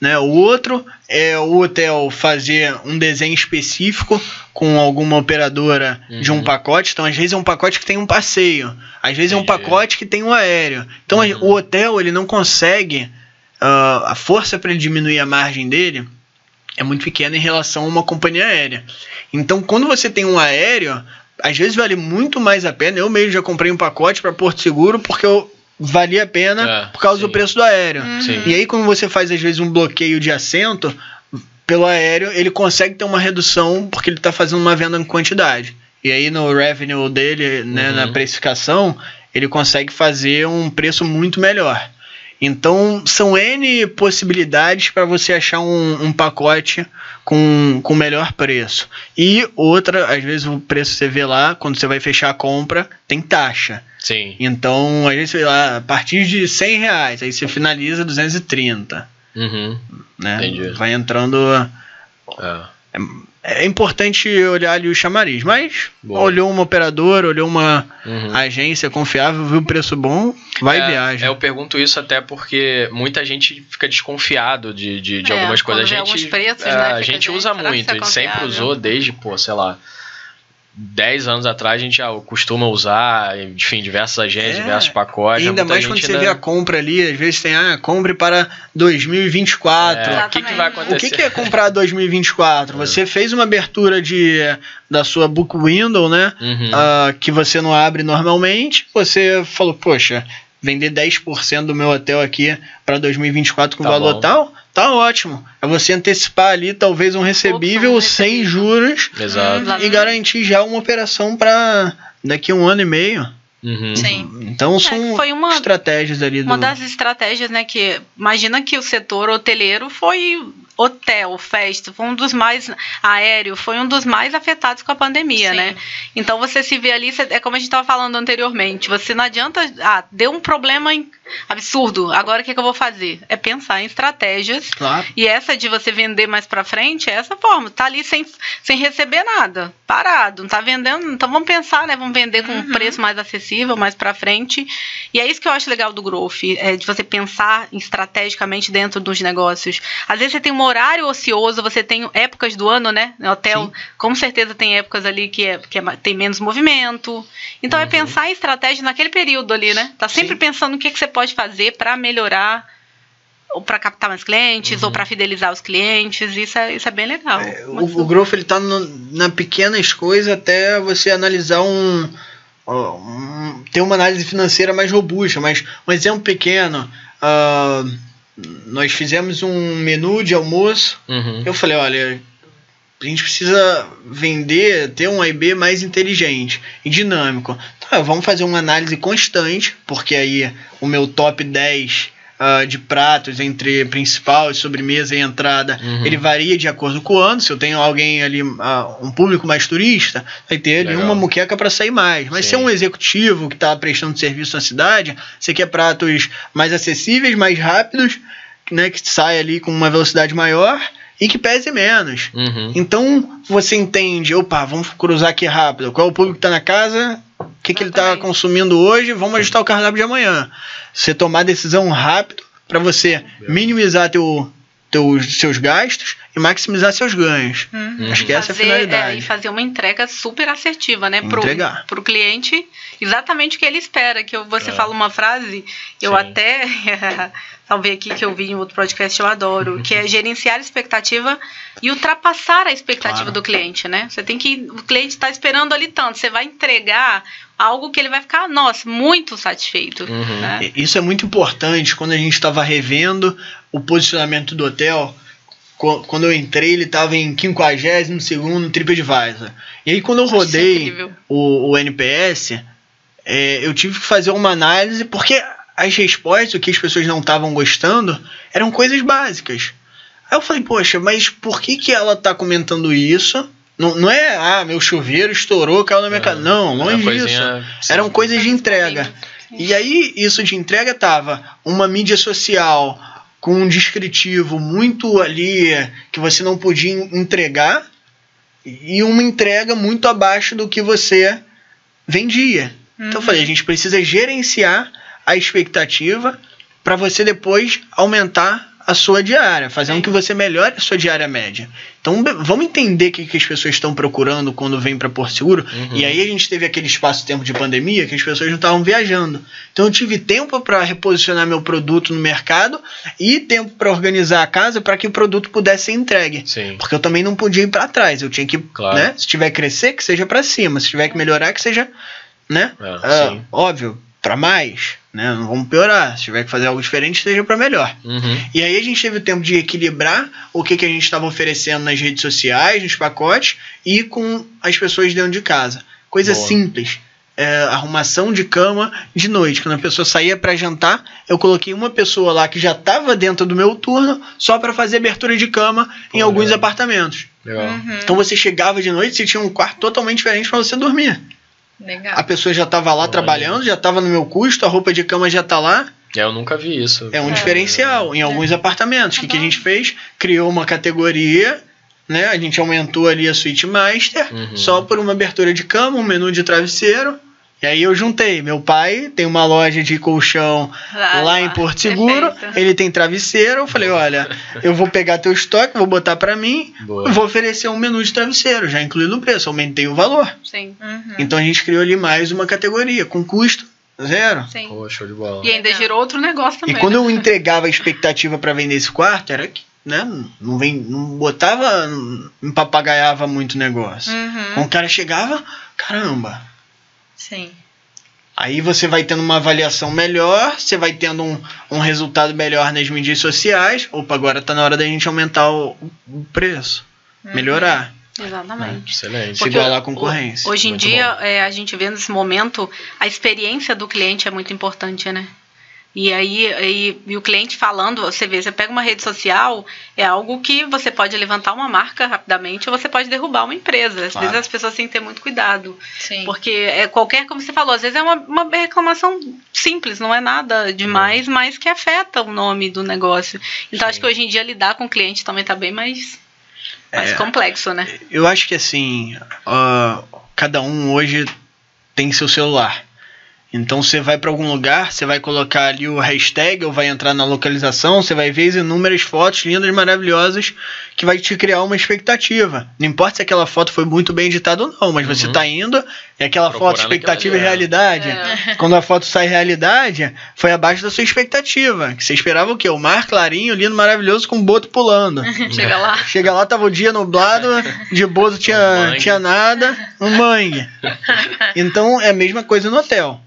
né? O outro é o hotel fazer um desenho específico com alguma operadora de um Uhum. pacote. Então, às vezes é um pacote que tem um passeio, às vezes é um pacote que tem um aéreo. Então, Uhum. o hotel ele não consegue ah, a força para ele diminuir a margem dele é muito pequena em relação a uma companhia aérea. Então, quando você tem um aéreo, às vezes vale muito mais a pena. Eu mesmo já comprei um pacote para Porto Seguro porque eu valia a pena É, por causa sim. do preço do aéreo. Sim. E aí, quando você faz às vezes um bloqueio de assento pelo aéreo, ele consegue ter uma redução porque ele está fazendo uma venda em quantidade. E aí no revenue dele, né, Uhum. na precificação, ele consegue fazer um preço muito melhor. Então, são N possibilidades para você achar um, um pacote com, com melhor preço. E outra, às vezes o preço você vê lá, quando você vai fechar a compra, tem taxa. Sim. Então, às vezes, sei lá, a partir de 100 reais, aí você finaliza 230, Uhum. né? Entendi. Vai entrando... É. É importante olhar ali o chamariz, mas Boa. olhou uma operadora, olhou uma Uhum. agência confiável, viu o preço bom, vai é, e viaja. eu pergunto isso até porque muita gente fica desconfiado de, de, de É, algumas coisas. A gente, preços, é, né, a gente usa muito, a gente sempre usou desde, pô, sei lá, 10 anos atrás a gente já costuma usar, enfim, diversas agências, É, diversos pacotes. Ainda mais quando você ainda- vê a compra ali, às vezes tem, ah, compre para 2024. É, o que, que vai acontecer? O que, que é comprar 2024? [LAUGHS] Você fez uma abertura de, da sua book window, né? Uhum. ah, que você não abre normalmente. Você falou, poxa, vender 10% do meu hotel aqui para 2024 com Tá valor bom. tal, tá ótimo. É você antecipar ali talvez um recebível sem juros Exato. E garantir já uma operação para daqui a um ano e meio. Uhum. Sim. Então são foi uma- estratégias ali do. Uma das estratégias, né, que imagina que o setor hoteleiro foi hotel, festa, foi um dos mais aéreo, foi um dos mais afetados com a pandemia, Sim. né? Então você se vê ali, é como a gente estava falando anteriormente, você não adianta, ah, deu um problema em- absurdo, agora o que, que eu vou fazer? É pensar em estratégias Claro. e essa de você vender mais pra frente é essa forma. Tá ali sem, sem receber nada, parado, não tá vendendo. Então vamos pensar, né? Vamos vender com um preço mais acessível, mais pra frente. E é isso que eu acho legal do Growth, é de você pensar estrategicamente dentro dos negócios. Às vezes você tem um horário ocioso, você tem épocas do ano, né? No hotel, Sim. com certeza tem épocas ali que, é, que é tem menos movimento. Então é pensar em estratégia naquele período ali, né? Tá sempre Sim. pensando no que, que você pode fazer pra melhorar ou para captar mais clientes, ou para fidelizar os clientes, isso é, isso é bem legal. É, o, o growth ele tá no, na pequenas coisas até você analisar um, um- ter uma análise financeira mais robusta, mas um exemplo pequeno, ah, nós fizemos um menu de almoço, Uhum. eu falei, olha, a gente precisa vender, ter um IB mais inteligente e dinâmico. Tá, vamos fazer uma análise constante, porque aí o meu top 10 ah, de pratos entre principal, sobremesa e entrada, Uhum. ele varia de acordo com o ano. Se eu tenho alguém ali, ah, um público mais turista, vai ter ali Legal. uma muqueca para sair mais. Mas se é Sim. um executivo que está prestando serviço na cidade, você quer pratos mais acessíveis, mais rápidos, né, que sai ali com uma velocidade maior e que pese menos. Uhum. Então você entende, opa, vamos cruzar aqui rápido. Qual é o público que está na casa? O que, que ele está consumindo hoje? Vamos ajustar o cardápio de amanhã. Você tomar decisão rápido para você minimizar teu, teus, seus gastos e maximizar seus ganhos. Uhum. Acho que essa é a fazer, finalidade. é, e fazer uma entrega super assertiva, né? Pro, Entregar. pro cliente, exatamente o que ele espera. Que eu- você É. fala uma frase, eu Sim. até [LAUGHS] salvei aqui que eu vi em outro podcast, eu adoro, que é gerenciar a expectativa e ultrapassar a expectativa Claro. do cliente, né? Você tem que. O cliente está esperando ali tanto, você vai entregar algo que ele vai ficar, nossa, muito satisfeito. Uhum. né? Isso é muito importante quando a gente estava revendo o posicionamento do hotel. Qu- Quando eu entrei, ele estava em 52 TripAdvisor. E aí, quando eu rodei o, o NPS, é, eu tive que fazer uma análise, porque as respostas, o que as pessoas não estavam gostando, eram coisas básicas. Aí eu falei, poxa, mas por que, que ela tá comentando isso? Não, não é, ah, meu chuveiro estourou, caiu na minha É, casa. Não, longe disso. coisinha Eram coisas de entrega. E aí, isso de entrega tava uma mídia social com um descritivo muito ali que você não podia en- entregar e uma entrega muito abaixo do que você vendia. Então eu falei, a gente precisa gerenciar a expectativa para você depois aumentar a sua diária, fazendo Sim. que você melhore a sua diária média. Então vamos entender o que, que as pessoas estão procurando quando vêm para Porto Seguro. Uhum. E aí a gente teve aquele espaço-tempo de pandemia que as pessoas não estavam viajando. Então eu tive tempo para reposicionar meu produto no mercado e tempo para organizar a casa para que o produto pudesse ser entregue. Sim. Porque eu também não podia ir para trás, eu tinha que, Claro. né, se tiver que crescer, que seja para cima, se tiver que melhorar, que seja, né, É, ah, óbvio, para mais, né, não vamos piorar, se tiver que fazer algo diferente, seja para melhor. Uhum. E aí a gente teve o tempo de equilibrar o que, que a gente estava oferecendo nas redes sociais, nos pacotes e com as pessoas dentro de casa. Coisa Boa. simples. É, arrumação de cama de noite. Quando a pessoa saía para jantar, eu coloquei uma pessoa lá que já estava dentro do meu turno só para fazer abertura de cama em Pô, alguns legal. apartamentos. Legal. Uhum. Então você chegava de noite e tinha um quarto totalmente diferente para você dormir. Legal. A pessoa já estava lá Olha. trabalhando, já estava no meu custo, a roupa de cama já está lá. É, eu nunca vi isso. É um É. diferencial em alguns apartamentos. O que, que a gente fez? Criou uma categoria, né? A gente aumentou ali a suíte master, Uhum. só por uma abertura de cama, um menu de travesseiro. E aí eu juntei. Meu pai tem uma loja de colchão Ah, lá em Porto Seguro. perfeito. Ele tem travesseiro. Eu falei, olha, eu vou pegar teu estoque, vou botar pra mim, Boa. vou oferecer um menu de travesseiro, já incluído no preço, aumentei o valor. Sim, Uhum. Então a gente criou ali mais uma categoria, com custo zero. sim. Pô, show de bola. E ainda Legal. girou outro negócio também. E quando né? eu entregava a expectativa para vender esse quarto, era que, né, não, vem, não botava, não papagaiava muito negócio. Uhum. Quando o cara chegava, caramba. Sim. Aí você vai tendo uma avaliação melhor, você vai tendo um, um resultado melhor nas mídias sociais. Opa, agora tá na hora da gente aumentar o, o preço. Uhum. Melhorar. Exatamente. Excelente. Se igualar à concorrência. Hoje em Muito dia, é, a gente vê nesse momento, a experiência do cliente é muito importante, né? E aí, e, e, o cliente falando, você vê, você pega uma rede social, é algo que você pode levantar uma marca rapidamente ou você pode derrubar uma empresa. Às claro. vezes as pessoas têm que ter muito cuidado. Sim. Porque é qualquer, como você falou, às vezes é uma, uma reclamação simples, não é nada demais, uhum. mas que afeta o nome do negócio. Então Sim. acho que hoje em dia lidar com o cliente também está bem mais, mais é, complexo, né? Eu acho que assim, uh, cada um hoje tem seu celular. Então você vai para algum lugar, você vai colocar ali o hashtag ou vai entrar na localização, você vai ver inúmeras fotos lindas, maravilhosas, que vai te criar uma expectativa. Não importa se aquela foto foi muito bem editada ou não, mas uhum. você está indo e aquela Procurando foto, expectativa e realidade. É. [LAUGHS] Quando a foto sai realidade, foi abaixo da sua expectativa. Que você esperava o quê? O mar clarinho, lindo, maravilhoso, com o boto pulando. [LAUGHS] Chega lá. Chega lá, tava o dia nublado, de boto [LAUGHS] tinha, tinha nada, um mangue. Então é a mesma coisa no hotel.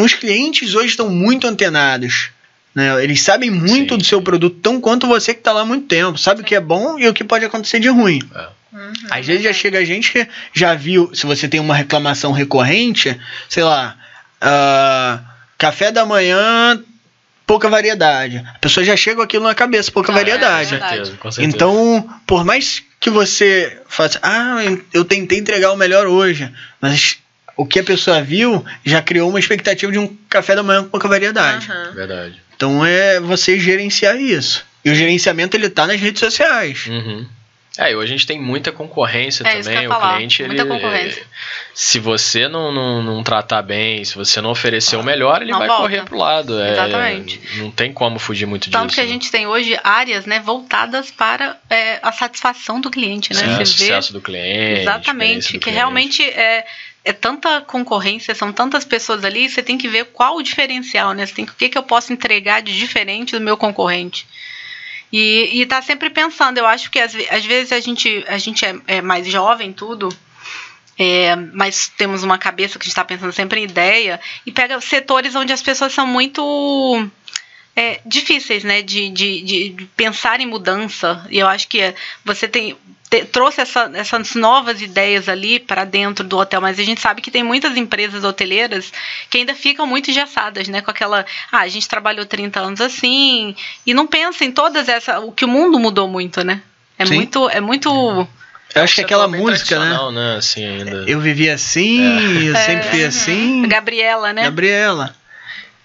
Então os clientes hoje estão muito antenados. Né? Eles sabem muito Sim. do seu produto, tão quanto você que está lá há muito tempo. Sabe o que é bom e o que pode acontecer de ruim. É. Uhum, Às vezes já chega a gente que já viu, se você tem uma reclamação recorrente, sei lá, uh, café da manhã, pouca variedade. A pessoa já chega com aquilo na cabeça, pouca ah, variedade. É, com certeza, com certeza. Então, por mais que você faça, ah, eu tentei entregar o melhor hoje, mas o que a pessoa viu já criou uma expectativa de um café da manhã com pouca variedade. Uhum. Verdade. Então é você gerenciar isso. E o gerenciamento ele tá nas redes sociais. Uhum. É, hoje a gente tem muita concorrência é, também. o cliente, muita ele, concorrência. se você não, não, não, tratar bem, se você não oferecer o melhor, ele não vai volta. correr pro lado. É, Exatamente. Não tem como fugir muito Tanto disso. Tanto que a né? gente tem hoje áreas né, voltadas para é, a satisfação do cliente, né? Sim, o sucesso do cliente. Exatamente. Que cliente. realmente é é tanta concorrência, são tantas pessoas ali, você tem que ver qual o diferencial, né? Você tem que, o que, que eu posso entregar de diferente do meu concorrente. E, está sempre pensando, eu acho que às, às vezes a gente, a gente é, é mais jovem, tudo, é, mas temos uma cabeça que a gente está pensando sempre em ideia, e pega setores onde as pessoas são muito é, difíceis, né, de, de, de, pensar em mudança. E eu acho que você tem te, trouxe essa, essas novas ideias ali para dentro do hotel, mas a gente sabe que tem muitas empresas hoteleiras que ainda ficam muito engessadas, né, com aquela, ah, a gente trabalhou 30 anos assim, e não pensa em todas essas, o que o mundo mudou muito, né? É Sim. muito, é muito eu acho que aquela música, né? né? Assim, ainda. Eu vivi assim, é. eu sempre fui é. assim. [LAUGHS] Gabriela, né? Gabriela.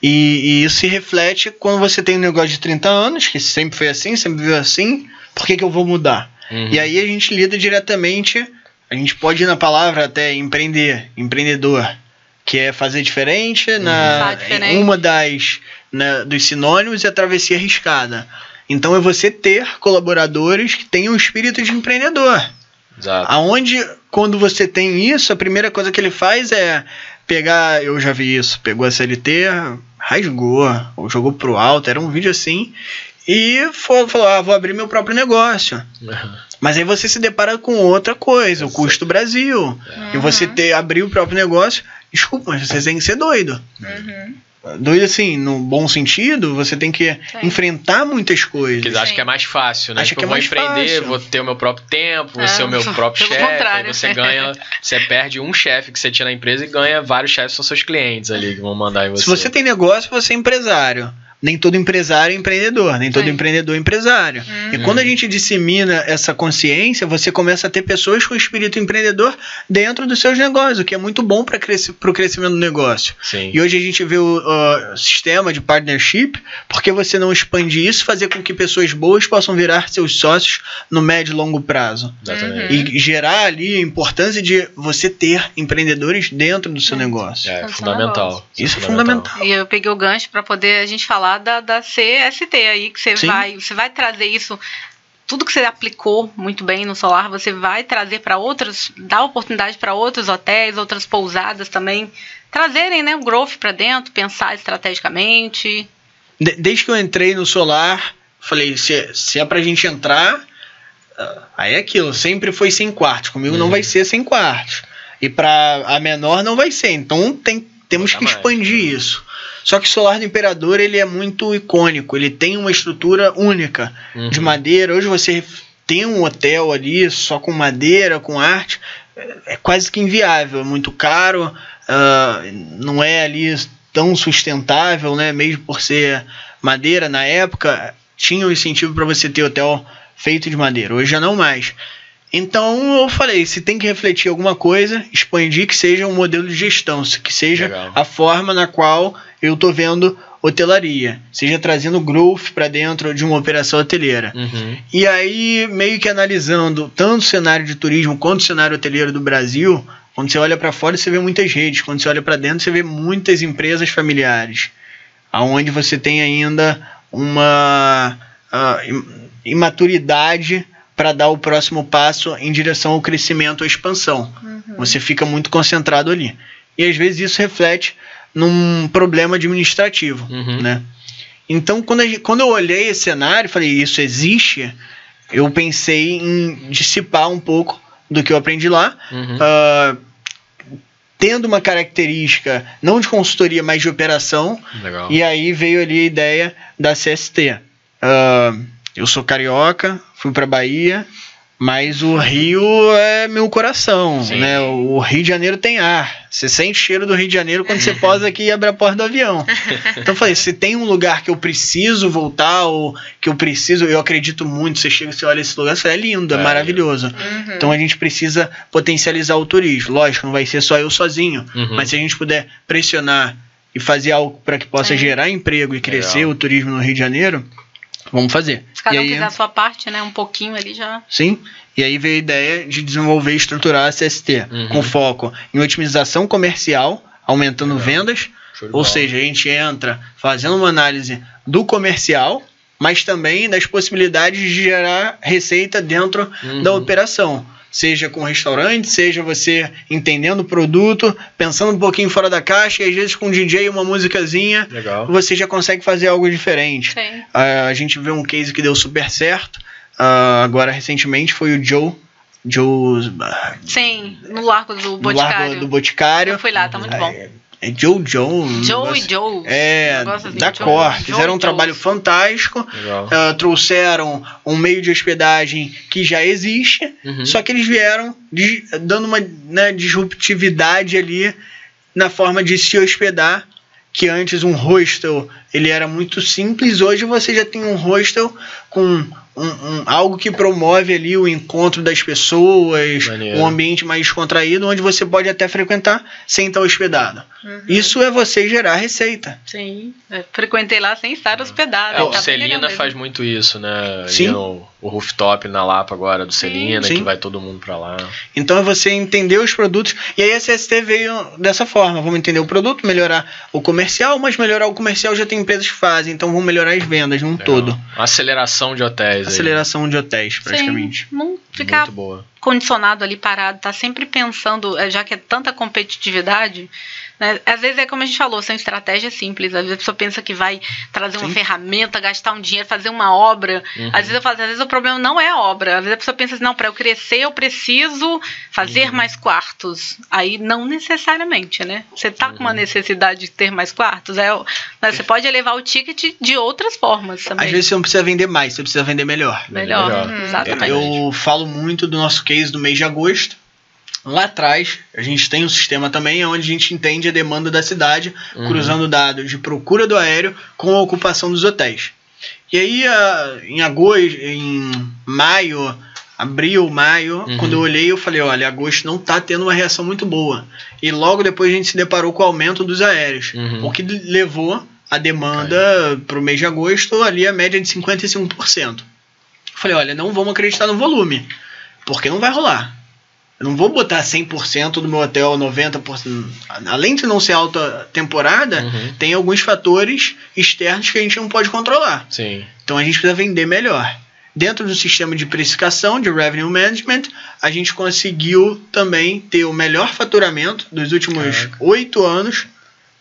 E, e, isso se reflete quando você tem um negócio de 30 anos, que sempre foi assim, sempre viveu assim, por que, que eu vou mudar? Uhum. E aí a gente lida diretamente, a gente pode ir na palavra até empreender, empreendedor, que é fazer diferente, uhum. na, diferente. uma das na, dos sinônimos é a travessia arriscada. Então é você ter colaboradores que tenham o espírito de empreendedor. Exato. Aonde, quando você tem isso, a primeira coisa que ele faz é pegar, eu já vi isso, pegou a CLT, rasgou, ou jogou pro alto, era um vídeo assim, e falou, ah, vou abrir meu próprio negócio. Uhum. Mas aí você se depara com outra coisa, o custo Brasil. Uhum. E você ter, abrir o próprio negócio, desculpa, mas você tem que ser doido. Uhum doido assim, no bom sentido, você tem que Sim. enfrentar muitas coisas. Porque acho que é mais fácil, né? Acho tipo, que é vou empreender, fácil. vou ter o meu próprio tempo, vou é. ser o meu [LAUGHS] próprio chefe. Você ganha, [LAUGHS] você perde um chefe que você tinha na empresa e ganha vários chefes são seus clientes ali que vão mandar em você. Se você tem negócio, você é empresário nem todo empresário é empreendedor, nem todo empreendedor é empresário. Uhum. E quando a gente dissemina essa consciência, você começa a ter pessoas com espírito empreendedor dentro dos seus negócios, o que é muito bom para crescer, o crescimento do negócio. Sim. E hoje a gente vê o, o, sistema de partnership, porque você não expande isso, fazer com que pessoas boas possam virar seus sócios no médio e longo prazo. Uhum. E gerar ali a importância de você ter empreendedores dentro do seu negócio. É, é fundamental. Isso é fundamental. E eu peguei o gancho para poder a gente falar da, da CST aí, que você vai, você vai trazer isso tudo que você aplicou muito bem no solar, você vai trazer para outros, dar oportunidade para outros hotéis, outras pousadas também, trazerem né, o growth para dentro, pensar estrategicamente. desde que eu entrei no solar, falei, se, se é para a gente entrar, ah, aí é aquilo, sempre foi sem quartos, comigo uhum. não vai ser sem quartos. E para a menor não vai ser, então tem, temos que expandir mais. isso. Só que o Solar do Imperador ele é muito icônico, ele tem uma estrutura única uhum. de madeira. Hoje você tem um hotel ali só com madeira, com arte, é quase que inviável, é muito caro, uh, não é ali tão sustentável, né? Mesmo por ser madeira na época, tinha um incentivo para você ter hotel feito de madeira. Hoje já não mais. Então eu falei, se tem que refletir alguma coisa, expandi que seja um modelo de gestão, que seja Legal. a forma na qual eu tô vendo hotelaria, seja trazendo growth para dentro de uma operação hoteleira. Uhum. E aí, meio que analisando tanto o cenário de turismo quanto o cenário hoteleiro do Brasil, quando você olha para fora, você vê muitas redes, quando você olha para dentro, você vê muitas empresas familiares, aonde você tem ainda uma im- imaturidade para dar o próximo passo em direção ao crescimento, à expansão. Você fica muito concentrado ali. E às vezes isso reflete num problema administrativo, Uhum. né? Então, quando, a gente- quando eu olhei esse cenário, falei, isso existe, eu pensei em dissipar um pouco do que eu aprendi lá, Uhum. ah, tendo uma característica não de consultoria, mas de operação, Legal. e aí veio ali a ideia da CST. Ah, eu sou carioca, fui para Bahia, mas o Rio é meu coração, Sim. né? O Rio de Janeiro tem ar. Você sente cheiro do Rio de Janeiro quando você [LAUGHS] posa aqui e abre a porta do avião. Então eu falei, se tem um lugar que eu preciso voltar ou que eu preciso, eu acredito muito, você chega, você olha esse lugar, você é lindo, é, É. maravilhoso. Uhum. Então a gente precisa potencializar o turismo. Lógico, não vai ser só eu sozinho, Uhum. mas se a gente puder pressionar e fazer algo para que possa É. gerar emprego e crescer Legal. o turismo no Rio de Janeiro, vamos fazer. Se cada e um aí, fizer a sua parte, né? Um pouquinho ali já. sim, e aí veio a ideia de desenvolver e estruturar a CST Uhum. com foco em otimização comercial, aumentando Legal. vendas, ou bola. seja, a gente entra fazendo uma análise do comercial, mas também das possibilidades de gerar receita dentro Uhum. da operação. Seja com restaurante, seja você entendendo o produto, pensando um pouquinho fora da caixa, e às vezes com um DJ e uma musicazinha, Legal. você já consegue fazer algo diferente. Sim. Ah, a gente vê um case que deu super certo, ah, agora recentemente foi o Joe, Joe ah, Sim, no Largo do no Boticário. Largo do Boticário. Eu fui lá, tá muito bom. É, Joe Joe. um Joe negócio- e Joe. É, assim, da Joe- Cor. Joe Fizeram um trabalho fantástico. Ah, trouxeram um meio de hospedagem que já existe, Uhum. só que eles vieram de- dando uma né, disruptividade ali na forma de se hospedar. Que antes um hostel ele era muito simples, hoje você já tem um hostel com um- um- algo que promove ali o encontro das pessoas, Maneiro. um ambiente mais descontraído, onde você pode até frequentar sem estar hospedado. Uhum. Isso é você gerar receita. Sim. Eu frequentei lá sem estar hospedado. É, o tá Celina faz muito isso, né? Sim. no- o rooftop na Lapa agora do Celina, Sim. que vai todo mundo pra lá. Então é você entender os produtos. E aí a CST veio dessa forma. Vamos entender o produto, melhorar o comercial, mas melhorar o comercial já tem empresas que fazem, então vamos melhorar as vendas num Legal. todo. Uma aceleração de hotéis. Aí. Aceleração de hotéis, praticamente. Sim, não ficar Muito boa. condicionado ali parado, tá sempre pensando, eh, já que é tanta competitividade, né? Às vezes é como a gente falou, são estratégias simples. Às vezes a pessoa pensa que vai trazer uma Sim. ferramenta, gastar um dinheiro, fazer uma obra. Uhum. Às vezes eu falo, às vezes o problema não é a obra. Às vezes a pessoa pensa assim, não, para eu crescer eu preciso fazer Uhum. mais quartos. Aí não necessariamente, né? Você tá com uma Uhum. necessidade de ter mais quartos, é, né, você pode elevar o ticket de outras formas também. Às vezes você não precisa vender mais, você precisa vender melhor. melhor, Melhor. Uhum. exatamente. Eu falo muito do nosso case do mês de agosto. Lá atrás, a gente tem um sistema também onde a gente entende a demanda da cidade, Uhum. cruzando dados de procura do aéreo com a ocupação dos hotéis. E aí, ah, em agosto, em maio, abril, maio, Uhum. quando eu olhei, eu falei, olha, agosto não tá tendo uma reação muito boa. E logo depois a gente se deparou com o aumento dos aéreos, Uhum. o que levou a demanda para o mês de agosto ali a média de 55%. Eu falei, olha, não vamos acreditar no volume, porque não vai rolar. Eu não vou botar 100% do meu hotel, 90%. Além de não ser alta temporada, Uhum. tem alguns fatores externos que a gente não pode controlar. Sim. Então a gente precisa vender melhor. Dentro do sistema de precificação, de revenue management, a gente conseguiu também ter o melhor faturamento dos últimos oito anos,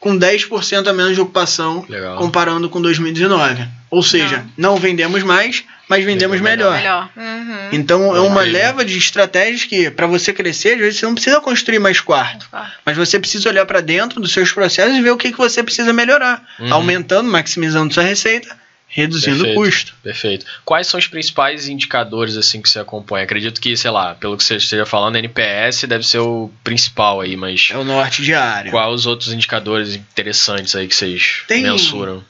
com 10% a menos de ocupação, Legal. comparando com 2019. Ou seja, não, vendemos mais, mas vendemos melhor. Melhor. Uhum. Então é uma leva de estratégias que, para você crescer, às vezes você não precisa construir mais quarto. Mas você precisa olhar para dentro dos seus processos e ver o que, que você precisa melhorar. Uhum. Aumentando, maximizando sua receita, reduzindo Perfeito. o custo. Perfeito. Quais são os principais indicadores assim que você acompanha? Acredito que, sei lá, pelo que você esteja falando, NPS deve ser o principal aí, mas É o norte diário. quais os outros indicadores interessantes aí que vocês Tem- mensuram?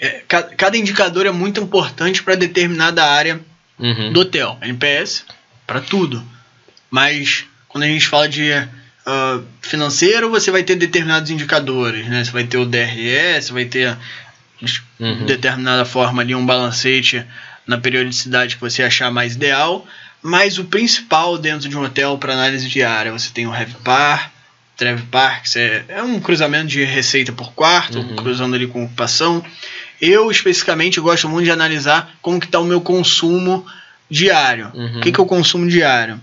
É, ca- cada indicador é muito importante para determinada área Uhum. do hotel. NPS para tudo. Mas quando a gente fala de ah, financeiro, você vai ter determinados indicadores, né? Você vai ter o DRE, você vai ter de Uhum. determinada forma ali um balancete na periodicidade que você achar mais ideal. Mas o principal dentro de um hotel para análise diária, você tem o RevPAR, TrevPAR, que é, é um cruzamento de receita por quarto, Uhum. cruzando ali com ocupação. Eu, especificamente, gosto muito de analisar como que está o meu consumo diário. Uhum. O que, que eu consumo diário?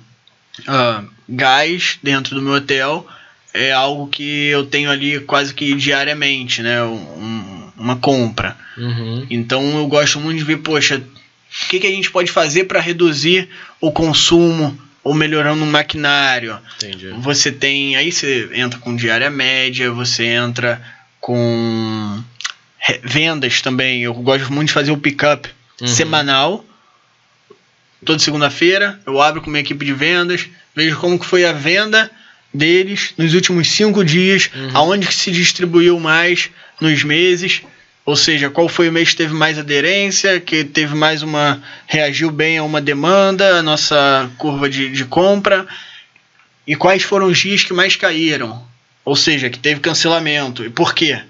Ah, gás dentro do meu hotel é algo que eu tenho ali quase que diariamente, né? Um- uma compra. Uhum. Então eu gosto muito de ver, poxa, o que, que a gente pode fazer para reduzir o consumo ou melhorando o maquinário? Entendi. Você tem. Aí você entra com diária média, você entra com vendas também. Eu gosto muito de fazer o pick-up Uhum. semanal. Toda segunda-feira eu abro com minha equipe de vendas, vejo como que foi a venda deles nos últimos cinco dias, Uhum. aonde que se distribuiu mais nos meses, ou seja, qual foi o mês que teve mais aderência, que teve mais uma. reagiu bem a uma demanda, a nossa curva de, de compra, e quais foram os dias que mais caíram, ou seja, que teve cancelamento, e por quê?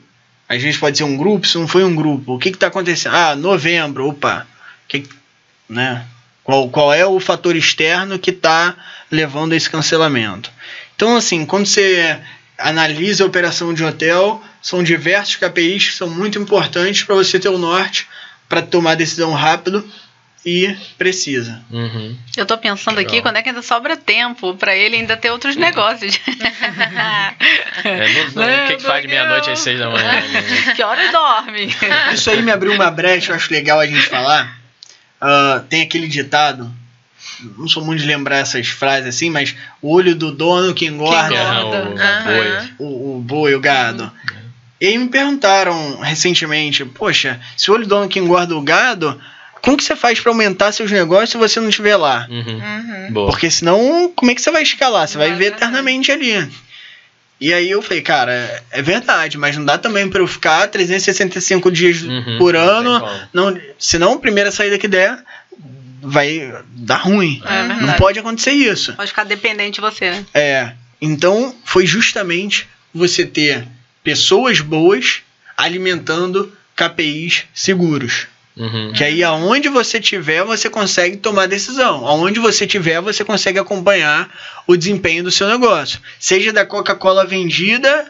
Às vezes pode ser um grupo, se não foi um grupo, o que está acontecendo? Ah, novembro, opa, que, né? Qual, qual é o fator externo que está levando a esse cancelamento? Então, assim, quando você analisa a operação de hotel, são diversos KPIs que são muito importantes para você ter o norte para tomar decisão rápido e precisa. Uhum. Eu tô pensando aqui Legal. quando é que ainda sobra tempo pra ele ainda ter outros negócios. [LAUGHS] [LAUGHS] É, não- não- o que, que faz de meia-noite às seis da manhã? né? [LAUGHS] que hora dorme? Isso aí me abriu uma brecha, eu acho legal a gente falar. Ah, tem aquele ditado, não sou muito de lembrar essas frases assim, mas o olho do dono que engorda Que É, engorda. o Aham. boi. o, o boi, o gado. E aí me perguntaram recentemente, poxa, se o olho do dono que engorda o gado, como que você faz para aumentar seus negócios se você não estiver lá? Uhum. Uhum. Porque senão, como é que você vai escalar? Você vai viver eternamente ali. E aí eu falei, cara, é verdade, mas não dá também para eu ficar 365 dias Uhum. por ano. Não, senão a primeira saída que der vai dar ruim. É não verdade. pode acontecer isso. Pode ficar dependente de você, né? É. Então foi justamente você ter pessoas boas alimentando KPIs seguros. Uhum. Que aí aonde você tiver, você consegue tomar decisão. Aonde você tiver, você consegue acompanhar o desempenho do seu negócio. Seja da Coca-Cola vendida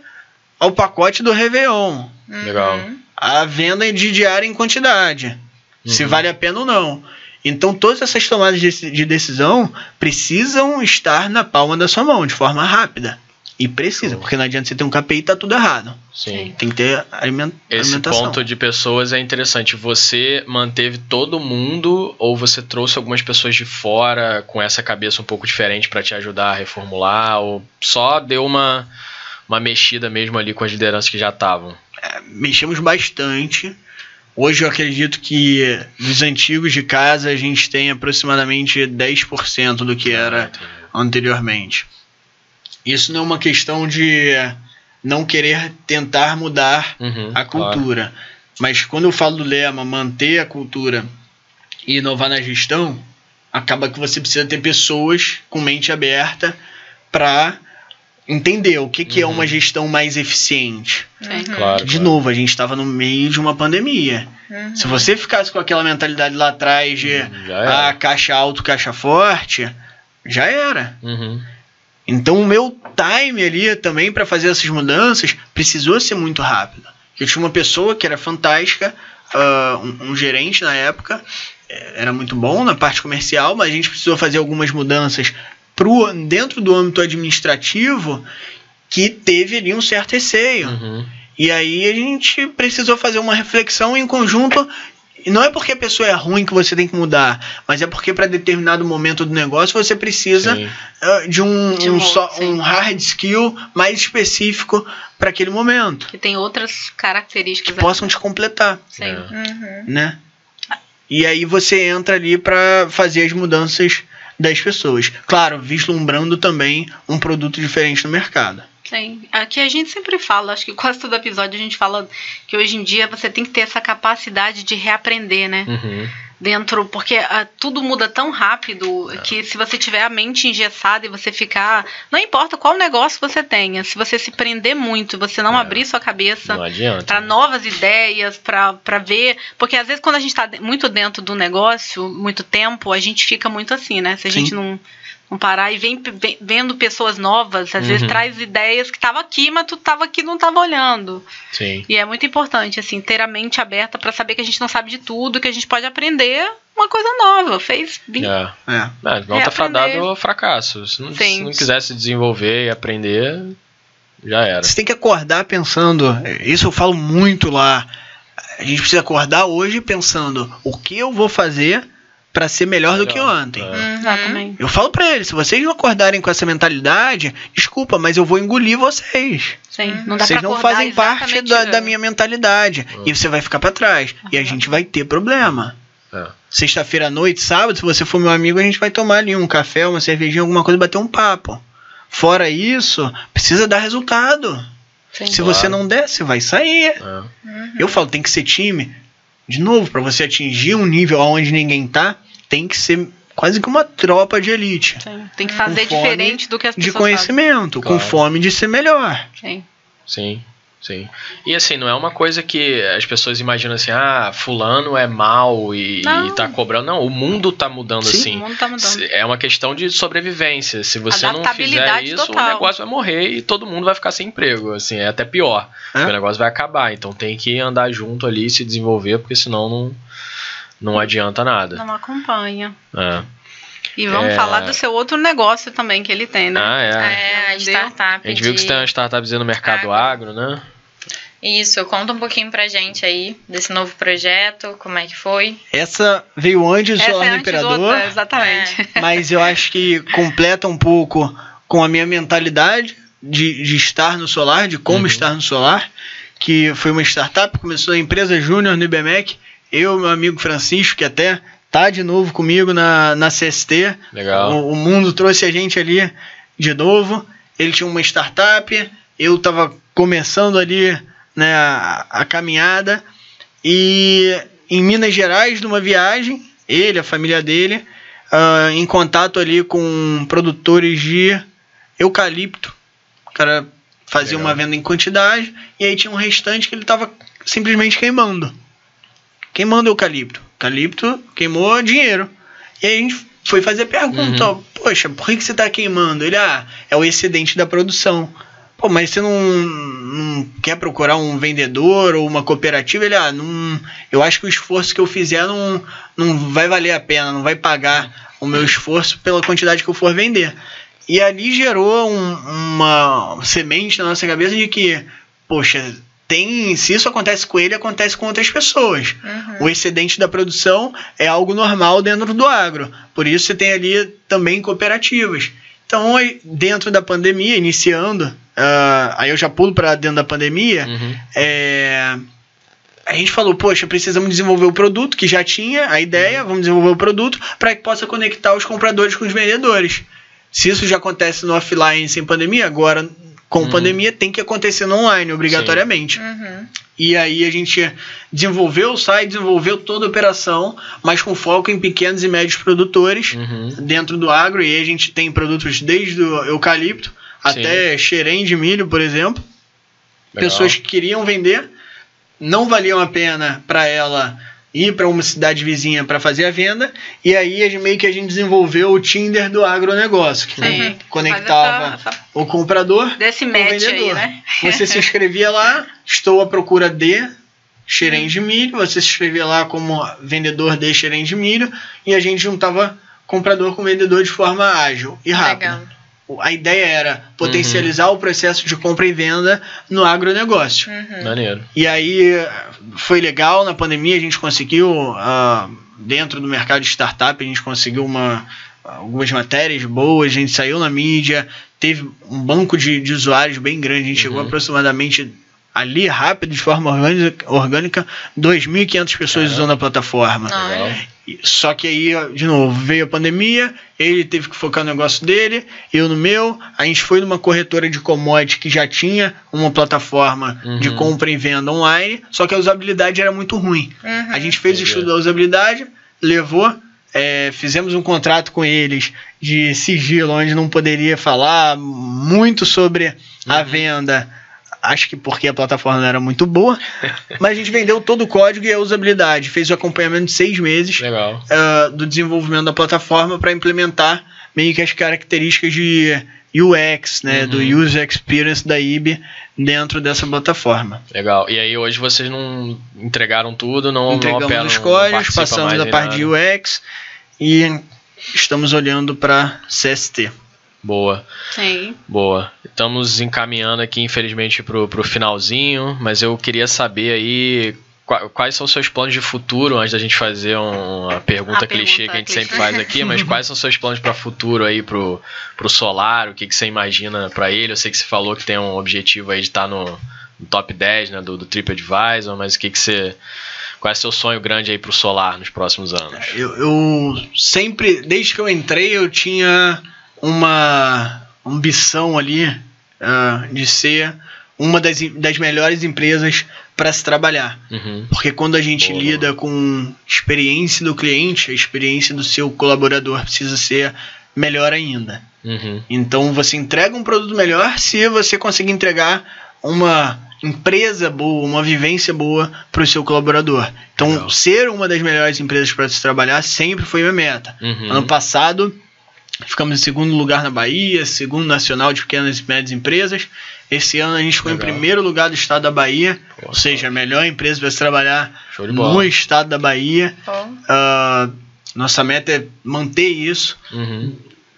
ao pacote do Réveillon. Legal. A venda de diária em quantidade. Se Uhum. vale a pena ou não. Então todas essas tomadas de decisão precisam estar na palma da sua mão, de forma rápida. E precisa, Show. porque não adianta você ter um KPI e tá tudo errado. Sim. Tem que ter aliment Esse alimentação. ponto de pessoas é interessante. Você manteve todo mundo ou você trouxe algumas pessoas de fora com essa cabeça um pouco diferente para te ajudar a reformular ou só deu uma uma mexida mesmo ali com as lideranças que já estavam? mexemos bastante. Hoje eu acredito que dos antigos de casa a gente tem aproximadamente 10% do que era anteriormente. Isso não é uma questão de não querer tentar mudar Uhum, a claro. cultura. Mas quando eu falo do lema manter a cultura e inovar na gestão, acaba que você precisa ter pessoas com mente aberta para entender o que, que é Uhum. uma gestão mais eficiente. Sim. Claro, De claro. novo, a gente estava no meio de uma pandemia. Uhum. Se você ficasse com aquela mentalidade lá atrás de era. ah, caixa alto, caixa forte, já era. Então o meu time ali também para fazer essas mudanças precisou ser muito rápido. Eu tinha uma pessoa que era fantástica, ah, um, um gerente na época, eh, era muito bom na parte comercial, mas a gente precisou fazer algumas mudanças pro, dentro do âmbito administrativo que teve ali um certo receio. Uhum. E aí a gente precisou fazer uma reflexão em conjunto E não é porque a pessoa é ruim que você tem que mudar, mas é porque para determinado momento do negócio você precisa Sim. uh, de, um, De um, um só- um hard skill mais específico para aquele momento, Que tem outras características. que possam te completar, Sim. É. Uhum. né? E aí você entra ali para fazer as mudanças das pessoas. Claro, vislumbrando também um produto diferente no mercado. Sim. Aqui a gente sempre fala, acho que quase todo episódio a gente fala que hoje em dia você tem que ter essa capacidade de reaprender, né? Uhum. Dentro, porque ah, tudo muda tão rápido que se você tiver a mente engessada e você ficar. Não importa qual negócio você tenha, se você se prender muito, você não É. abrir sua cabeça Não adianta. para novas ideias, para ver. Porque às vezes quando a gente está muito dentro do negócio, muito tempo, a gente fica muito assim, né? Se a Sim. gente não, não parar e vem, vem- vendo pessoas novas, às vezes Uhum. traz ideias que estavam aqui, mas tu estava aqui e não estava olhando. Sim. E é muito importante, assim, ter a mente aberta para saber que a gente não sabe de tudo, que a gente pode aprender uma coisa nova. Fez 20 É. É. Não, não tá Reaprender. fadado ao fracasso. Se não, se não quiser se desenvolver e aprender, já era. Você tem que acordar pensando, isso eu falo muito lá. A gente precisa acordar hoje pensando o que eu vou fazer para ser melhor, do que Melhor. ontem. É. Uhum. Exatamente. Eu falo pra eles, se vocês não acordarem com essa mentalidade, desculpa, mas eu vou engolir vocês. Sim, não dá Vocês pra não fazem parte exatamente, da, da minha mentalidade. E você vai ficar pra trás. E a gente vai ter problema. É. Sexta-feira à noite, sábado, se você for meu amigo, a gente vai tomar ali um café, uma cervejinha, alguma coisa, bater um papo. Fora isso, precisa dar resultado. Sim. Se Claro. você não der, você vai sair. É. Uhum. Eu falo, tem que ser time. De novo, pra você atingir um nível onde ninguém tá, tem que ser quase que uma tropa de elite. Sim. Tem que fazer Com diferente do que as De pessoas conhecimento, com Claro. fome de ser melhor. Sim. Sim, sim. E assim, não é uma coisa que as pessoas imaginam assim, ah, fulano é mal e, Não. e tá cobrando. Não, o mundo tá mudando Sim. assim. O mundo tá mudando. É uma questão de sobrevivência. Se você não fizer isso, total. o negócio vai morrer e todo mundo vai ficar sem emprego. Assim, é até pior. É? O negócio vai acabar. Então tem que andar junto ali, se desenvolver, porque senão não, não adianta nada. Não acompanha. É. E vamos É. falar do seu outro negócio também que ele tem, né? Ah, é. É, a startup. A gente viu que de- você tem uma startupzinha no mercado agro, né? Isso, conta um pouquinho pra gente aí desse novo projeto, como é que foi. Essa veio antes do Essa Solar é do antes do Imperador, outro, exatamente. mas eu acho que completa um pouco com a minha mentalidade de, de estar no solar, de como Uhum. estar no solar, que foi uma startup, começou a empresa júnior no IBMEC, eu, meu amigo Francisco, que até tá de novo comigo na, na CST, Legal. O, o mundo trouxe a gente ali de novo. Ele tinha uma startup, eu estava começando ali né, a, a caminhada. E em Minas Gerais, numa viagem, ele, a família dele, ah, em contato ali com produtores de eucalipto. O cara fazia Legal. uma venda em quantidade e aí tinha um restante que ele estava simplesmente queimando. Queimando eucalipto. Eucalipto queimou dinheiro. E aí a gente foi fazer pergunta, ó, poxa, por que, que você está queimando? Ele, ah, é o excedente da produção. Pô, mas você não, não quer procurar um vendedor ou uma cooperativa? Ele, ah, não, eu acho que o esforço que eu fizer não, não vai valer a pena, não vai pagar o meu esforço pela quantidade que eu for vender. E ali gerou um- uma semente na nossa cabeça de que, poxa, tem, se isso acontece com ele, acontece com outras pessoas. Uhum. O excedente da produção é algo normal dentro do agro. Por isso você tem ali também cooperativas. Então, dentro da pandemia, iniciando, ah, aí eu já pulo para dentro da pandemia, Uhum. é, a gente falou, poxa, precisamos desenvolver o produto que já tinha a ideia, vamos desenvolver o produto para que possa conectar os compradores com os vendedores. Se isso já acontece no offline sem pandemia, agora com Uhum. pandemia tem que acontecer no online obrigatoriamente. Uhum. E aí a gente desenvolveu o site, desenvolveu toda a operação, mas com foco em pequenos e médios produtores Uhum. dentro do agro. E aí a gente tem produtos desde o eucalipto até xerém de milho, por exemplo. Legal. Pessoas que queriam vender, não valiam a pena para ela ir para uma cidade vizinha para fazer a venda. E aí a gente- meio que a gente desenvolveu o Tinder do agronegócio, que Sim. conectava Faz essa- o comprador Desse com o match aí, vendedor. né? Você se [LAUGHS] inscrevia lá, estou à procura de xerém de milho, você se inscrevia lá como vendedor de xerém de milho e a gente juntava comprador com vendedor de forma ágil e rápida. Legal. A ideia era potencializar o processo de compra e venda no agronegócio. Uhum. Maneiro. E aí foi legal, na pandemia a gente conseguiu, ah, dentro do mercado de startup, a gente conseguiu uma, algumas matérias boas, a gente saiu na mídia, teve um banco de, de usuários bem grande, a gente chegou Uhum. aproximadamente ali rápido, de forma orgânica, orgânica 2.500 pessoas Caramba. usando a plataforma. Olha. Legal. Só que aí, de novo, veio a pandemia, ele teve que focar no negócio dele, eu no meu. A gente foi numa corretora de commodity que já tinha uma plataforma de Uhum. compra e venda online, só que a usabilidade era muito ruim. Uhum. A gente fez o estudo da usabilidade, levou, é, fizemos um contrato com eles de sigilo, onde não poderia falar muito sobre a Uhum. venda. Acho que porque a plataforma não era muito boa, [LAUGHS] mas a gente vendeu todo o código e a usabilidade. Fez o acompanhamento de seis meses ah, do desenvolvimento da plataforma para implementar meio que as características de UX, né, Uhum. do User Experience da IB dentro dessa plataforma. Legal. E aí hoje vocês não entregaram tudo, não, não Entregamos operam, os não códigos, passamos em parte de. UX e estamos olhando para CST. Boa. Sim. Boa. Estamos encaminhando aqui, infelizmente, pro, pro finalzinho, mas eu queria saber aí qua- quais são os seus planos de futuro, antes da gente fazer um- uma pergunta A clichê pergunta que a gente clichê. sempre faz aqui, mas quais são os seus planos para futuro aí pro, pro Solar, o que, que você imagina para ele? Eu sei que você falou que tem um objetivo aí de estar no, no top 10 né, do, do TripAdvisor, mas o que, que você... Qual é o seu sonho grande aí pro Solar nos próximos anos? Eu, eu sempre, desde que eu entrei, eu tinha uma ambição ali ah, de ser uma das, das melhores empresas para se trabalhar. Uhum. Porque quando a gente Boa. lida com experiência do cliente, a experiência do seu colaborador precisa ser melhor ainda. Uhum. Então você entrega um produto melhor se você conseguir entregar uma empresa boa, uma vivência boa para o seu colaborador. Então, Legal. ser uma das melhores empresas para se trabalhar sempre foi minha meta. Uhum. Ano passado, ficamos em segundo lugar na Bahia, segundo nacional de pequenas e médias empresas. Esse ano a gente ficou Legal. em primeiro lugar do estado da Bahia, Pô, ou seja, a melhor empresa para se trabalhar no estado da Bahia. Ah, nossa meta é manter isso Uhum.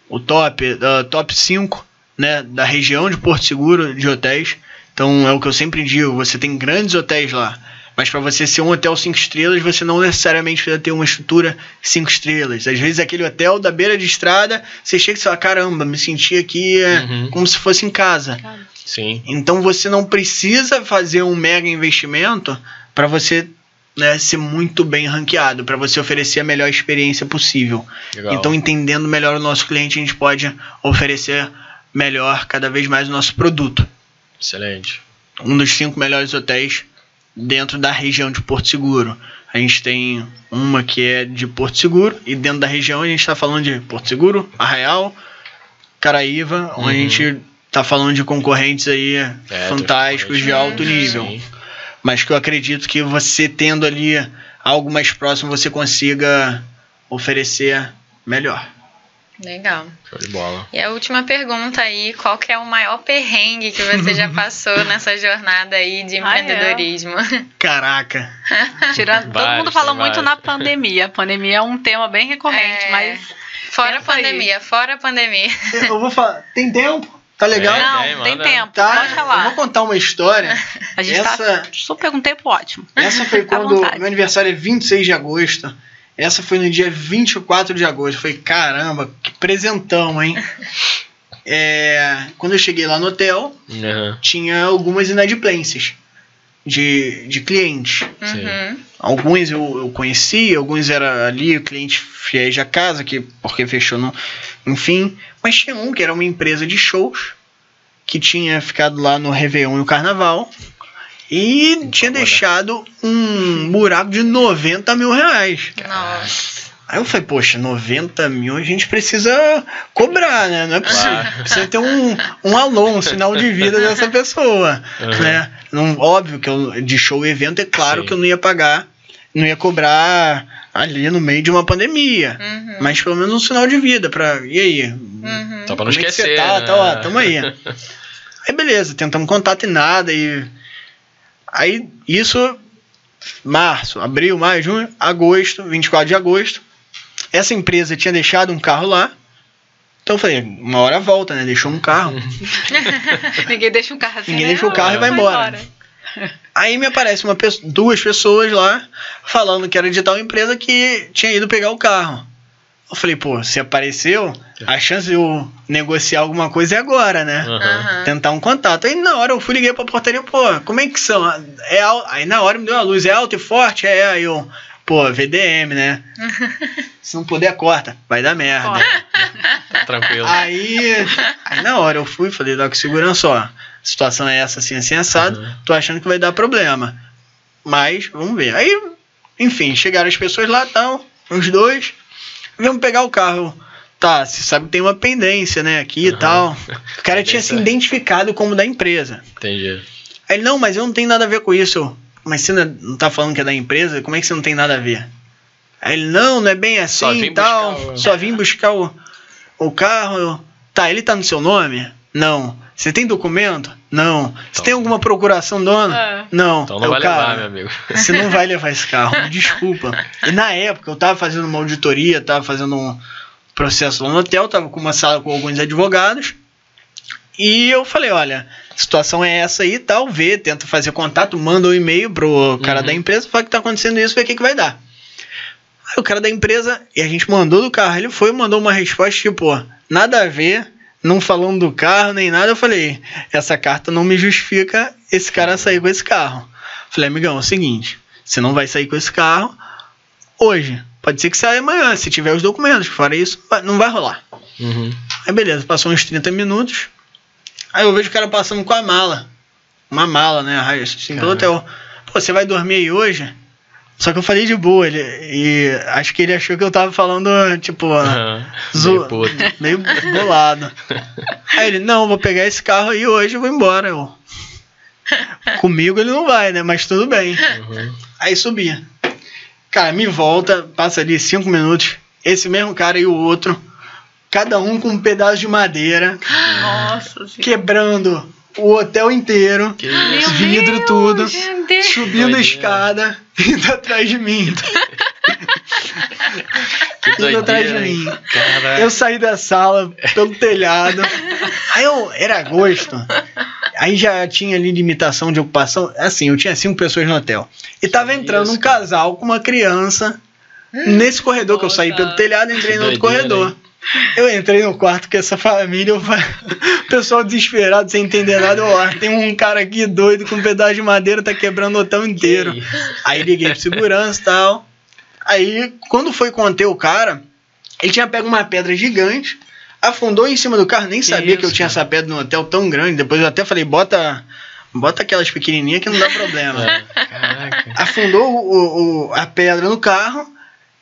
o top, uh, top 5 né, da região de Porto Seguro de hotéis. Então é o que eu sempre digo, você tem grandes hotéis lá. Mas para você ser um hotel 5 estrelas, você não necessariamente precisa ter uma estrutura 5 estrelas. Às vezes aquele hotel da beira de estrada, você chega e fala, caramba, me senti aqui é, Uhum. como se fosse em casa. Sim. Então você não precisa fazer um mega investimento para você né, ser muito bem ranqueado, para você oferecer a melhor experiência possível. Legal. Então, entendendo melhor o nosso cliente, a gente pode oferecer melhor cada vez mais o nosso produto. Excelente. Um dos cinco melhores hotéis dentro da região de Porto Seguro. A gente tem uma que é de Porto Seguro e dentro da região a gente está falando de Porto Seguro, Arraial, Caraíva, onde a Uhum. gente está falando de concorrentes aí É, fantásticos de alto nível. Sim. Mas que eu acredito que você tendo ali algo mais próximo, você consiga oferecer melhor. Legal. Show de bola. E a última pergunta aí, qual que é o maior perrengue que você já [LAUGHS] passou nessa jornada aí de Ah, é? empreendedorismo? Caraca. [LAUGHS] Tirando, todo Vários, mundo fala muito vários. na pandemia. A pandemia é um tema bem recorrente, É. mas Fora a Pensa aí. pandemia, fora a pandemia. Eu vou falar. Tem tempo? Tá legal? É, não, é, tem tempo. Tá. Pode Eu falar. vou contar uma história. A gente Essa- tá super com um tempo ótimo. Essa foi quando meu aniversário é 26 de agosto. Essa foi no dia 24 de agosto. Foi caramba, que presentão, hein? [LAUGHS] É, quando eu cheguei lá no hotel, Uhum. tinha algumas inadimplências de, de clientes. Uhum. Alguns eu, eu conheci, alguns era ali clientes fiéis da casa, que porque fechou no. Enfim. Mas tinha um que era uma empresa de shows que tinha ficado lá no Réveillon e no Carnaval. E tinha deixado um buraco de 90 mil reais. Nossa. Aí eu falei, poxa, 90 mil a gente precisa cobrar, né? Não é possível. Claro. Precisa ter um, um alô, um sinal de vida dessa pessoa. Uhum. Né? Não, óbvio que eu, de show e evento, é claro Sim. que eu não ia pagar, não ia cobrar ali no meio de uma pandemia. Uhum. Mas pelo menos um sinal de vida pra. E aí? Uhum. Só pra não Como é que esquecer. você tá? né? Tá, ó, tamo aí. [LAUGHS] Aí beleza, tentamos contato e nada. E... Aí isso, março, abril, maio, junho, agosto, 24 de agosto. Essa empresa tinha deixado um carro lá, Então eu falei, uma hora volta, né? Deixou um carro. [LAUGHS] Ninguém deixa um carro assim. Ninguém né? deixa o carro e vai embora. Aí me aparece uma pessoa, duas pessoas lá falando que era de tal empresa que tinha ido pegar o carro. Eu falei, pô, se apareceu, a chance de eu negociar alguma coisa é agora, né? Aham. Tentar um contato. Aí na hora eu fui liguei pra portaria, pô, como é que são? É Aí na hora me deu a luz, é alto e forte? É, aí eu, pô, VDM, né? [LAUGHS] Se não puder, corta, vai dar merda. [LAUGHS] Tranquilo. Aí, aí na hora eu fui, falei lá com segurança, ó, a situação é essa, assim, assim, assado, Uhum. tô achando que vai dar problema. Mas, vamos ver. Aí, enfim, chegaram as pessoas lá, tal, os dois, vamos pegar o carro. Tá, você sabe que tem uma pendência, né, aqui e Uhum. tal. [LAUGHS] O cara tinha se identificado como da empresa. Entendi. Aí ele, não, mas eu não tenho nada a ver com isso. Mas você não é- não tá falando que é da empresa? Como é que você não tem nada a ver? Aí ele, não, não é bem assim e tal. o- Só vim buscar o, o carro. Tá, ele tá no seu nome? Não. Você tem documento? Não. Você Então- tem alguma procuração do ano? É. Não. Então não o vai cara, levar, meu amigo. Você não vai levar esse carro, me [LAUGHS] desculpa. E na época eu tava fazendo uma auditoria, tava fazendo um processo lá no hotel, tava com uma sala com alguns advogados. E eu falei, olha, a situação é essa aí, tal, vê, tenta fazer contato, manda um e-mail pro cara Uhum. da empresa, fala que tá acontecendo isso, vê o que, que vai dar. Aí o cara da empresa, e a gente mandou do carro, ele foi e mandou uma resposta tipo, nada a ver, não falando do carro nem nada. Eu falei, essa carta não me justifica esse cara sair com esse carro. Falei, amigão, é o seguinte, você não vai sair com esse carro hoje. Pode ser que saia amanhã, se tiver os documentos. Fora isso, não vai rolar. Uhum. Aí beleza, passou uns 30 minutos. Aí eu vejo o cara passando com a mala. Uma mala, né? Pelo Caraca. hotel. Pô, você vai dormir aí hoje? Só que eu falei de boa, ele, e acho que ele achou que eu tava falando, tipo, Aham. Zo- Meio puto. [LAUGHS] meio bolado. Aí ele, não, vou pegar esse carro aí hoje e vou embora. Eu, Comigo ele não vai, né? Mas tudo bem. Uhum. Aí subia. Cara, me volta, passa ali cinco minutos. Esse mesmo cara e o outro, cada um com um pedaço de madeira, [GASPS] Nossa senhora. quebrando o hotel inteiro, vidro tudo, Deus. subindo a Doideira. escada, [LAUGHS] indo atrás de mim. Que [LAUGHS] Indo atrás de doideira, hein? mim. Caraca. Eu saí da sala pelo telhado. Aí eu era agosto. Aí já tinha ali limitação de ocupação. Assim, eu tinha cinco pessoas no hotel. E tava entrando Isso, um casal com uma criança nesse corredor que eu saí pelo telhado e entrei Que no outro doideira, corredor. Eu entrei no quarto com essa família, eu o [LAUGHS] pessoal desesperado, sem entender nada. Eu, tem um cara aqui doido com um pedaço de madeira, tá quebrando o hotel inteiro. Isso? Aí liguei pro segurança e tal. Aí, quando foi conter o cara, ele tinha pego uma pedra gigante, afundou em cima do carro, nem Que sabia que eu isso, tinha cara? essa pedra no hotel tão grande. Depois eu até falei, bota, bota aquelas pequenininhas que não dá problema. É, Caraca. Afundou o, o- a pedra no carro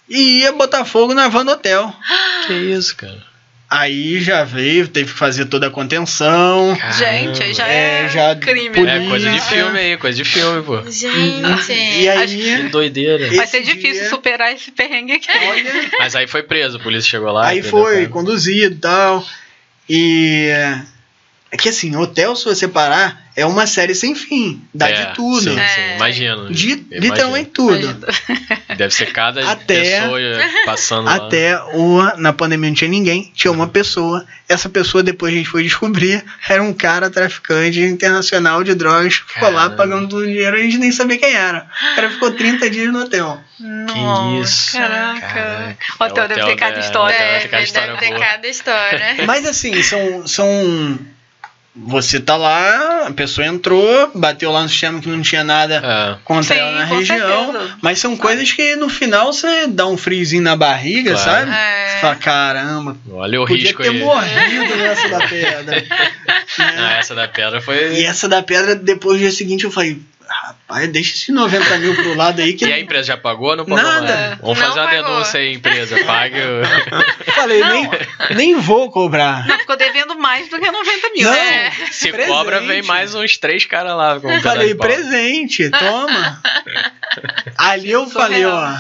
e ia botar fogo na van do hotel. [GASPS] Que isso, cara? Aí já veio, teve que fazer toda a contenção. Gente, aí já É, é, já crime. podia- né? É coisa de Isso. filme aí, coisa de filme, pô. Gente. E aí, Que doideira. Vai ser difícil dia- superar esse perrengue aqui. olha, Mas aí foi preso, a polícia chegou lá. Aí foi conduzido e tal. E é que assim, hotel, se você parar, é uma série sem fim. Dá É, de tudo. Sim, É. sim, imagino. De Imagino. literalmente tudo. Deve ser cada Até- pessoa passando lá. Até o, na pandemia não tinha ninguém, tinha uma pessoa. Essa pessoa, depois a gente foi descobrir, era um cara traficante internacional de drogas. Ficou lá pagando todo o dinheiro, a gente nem sabia quem era. O cara ficou 30 dias no hotel. Que isso. Caraca. Caraca. O hotel deve ter cada da- história. hotel É, deve ter cada história deve ter cada história. Mas assim, são. são você tá lá, a pessoa entrou, bateu lá no sistema que não tinha nada É, contra Sim, ela na com região. certeza. Mas são coisas que no final você dá um friozinho na barriga, Claro. sabe? É. Você fala, caramba, olha o podia risco ter aí. morrido nessa da pedra. [LAUGHS] Ah, essa da pedra foi. E essa da pedra, depois do dia seguinte, eu falei, rapaz, deixa esses 90 mil pro lado aí que. E a empresa já pagou ou não pagou Nada. mais? Vamos Não fazer uma pagou. denúncia aí, empresa. [LAUGHS] Pague o... Falei, nem, nem vou cobrar. Não, ficou devendo mais do que 90 mil. Não, né? Se Presente. cobra, vem mais uns três caras lá com um Falei, presente, toma. [LAUGHS] Ali eu falei, ó.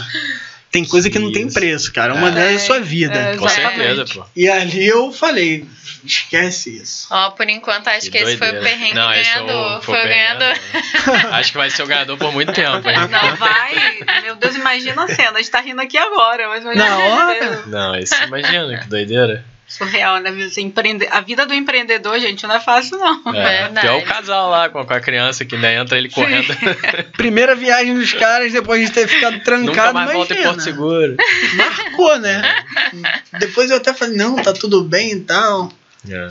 Tem coisa que não tem preço, cara. Uma É. delas é a sua vida. É, Com certeza, pô. E ali eu falei, esquece isso. Ó, por enquanto, acho que, esse foi o perrengue Não, esse foi o- ganhador. foi o Foi o ganhador. ganhador. Acho que vai ser o ganhador por muito tempo, hein? Não, vai. Meu Deus, imagina a cena. A gente tá rindo aqui agora, mas imagina Na hora? Não, isso imagina, que doideira. Surreal, né? Você empreender... A vida do empreendedor, gente, não é fácil, não. É, que é o casal lá com a, criança que ainda entra ele correndo. [LAUGHS] Primeira viagem dos caras depois de ter ficado Nunca trancado. mais volta em. Porto Seguro. Marcou, né? Depois eu até falei, não, tá tudo bem e tal. É.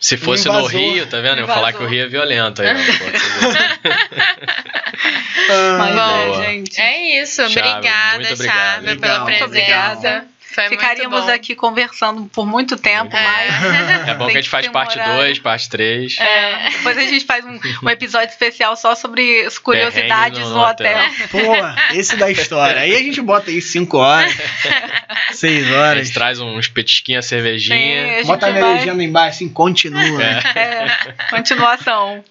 Se fosse no. Rio, tá vendo? Eu ia falar que o. Rio é violento. Aí, não, Porto Seguro. [LAUGHS] Ah, Mas Boa. é, gente. É isso. Chave, obrigada. Chave, pela presença. Muito obrigada. Foi Ficaríamos muito bom. aqui conversando por muito tempo, É. mas. É bom que a gente faz parte horário. 2, parte 3. É, depois a gente faz um, um episódio especial só sobre as curiosidades no, no hotel. hotel. Pô, esse da história. Aí a gente bota aí 5 horas, 6 A horas. gente traz uns petisquinhos, cervejinha. Sim, a Bota a vai- legenda embaixo assim, continua. É. É, continuação.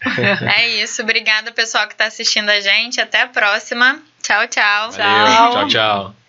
É isso. Obrigada, pessoal que tá assistindo a gente. Até a próxima. Tchau, tchau. Valeu. Tchau. tchau. tchau.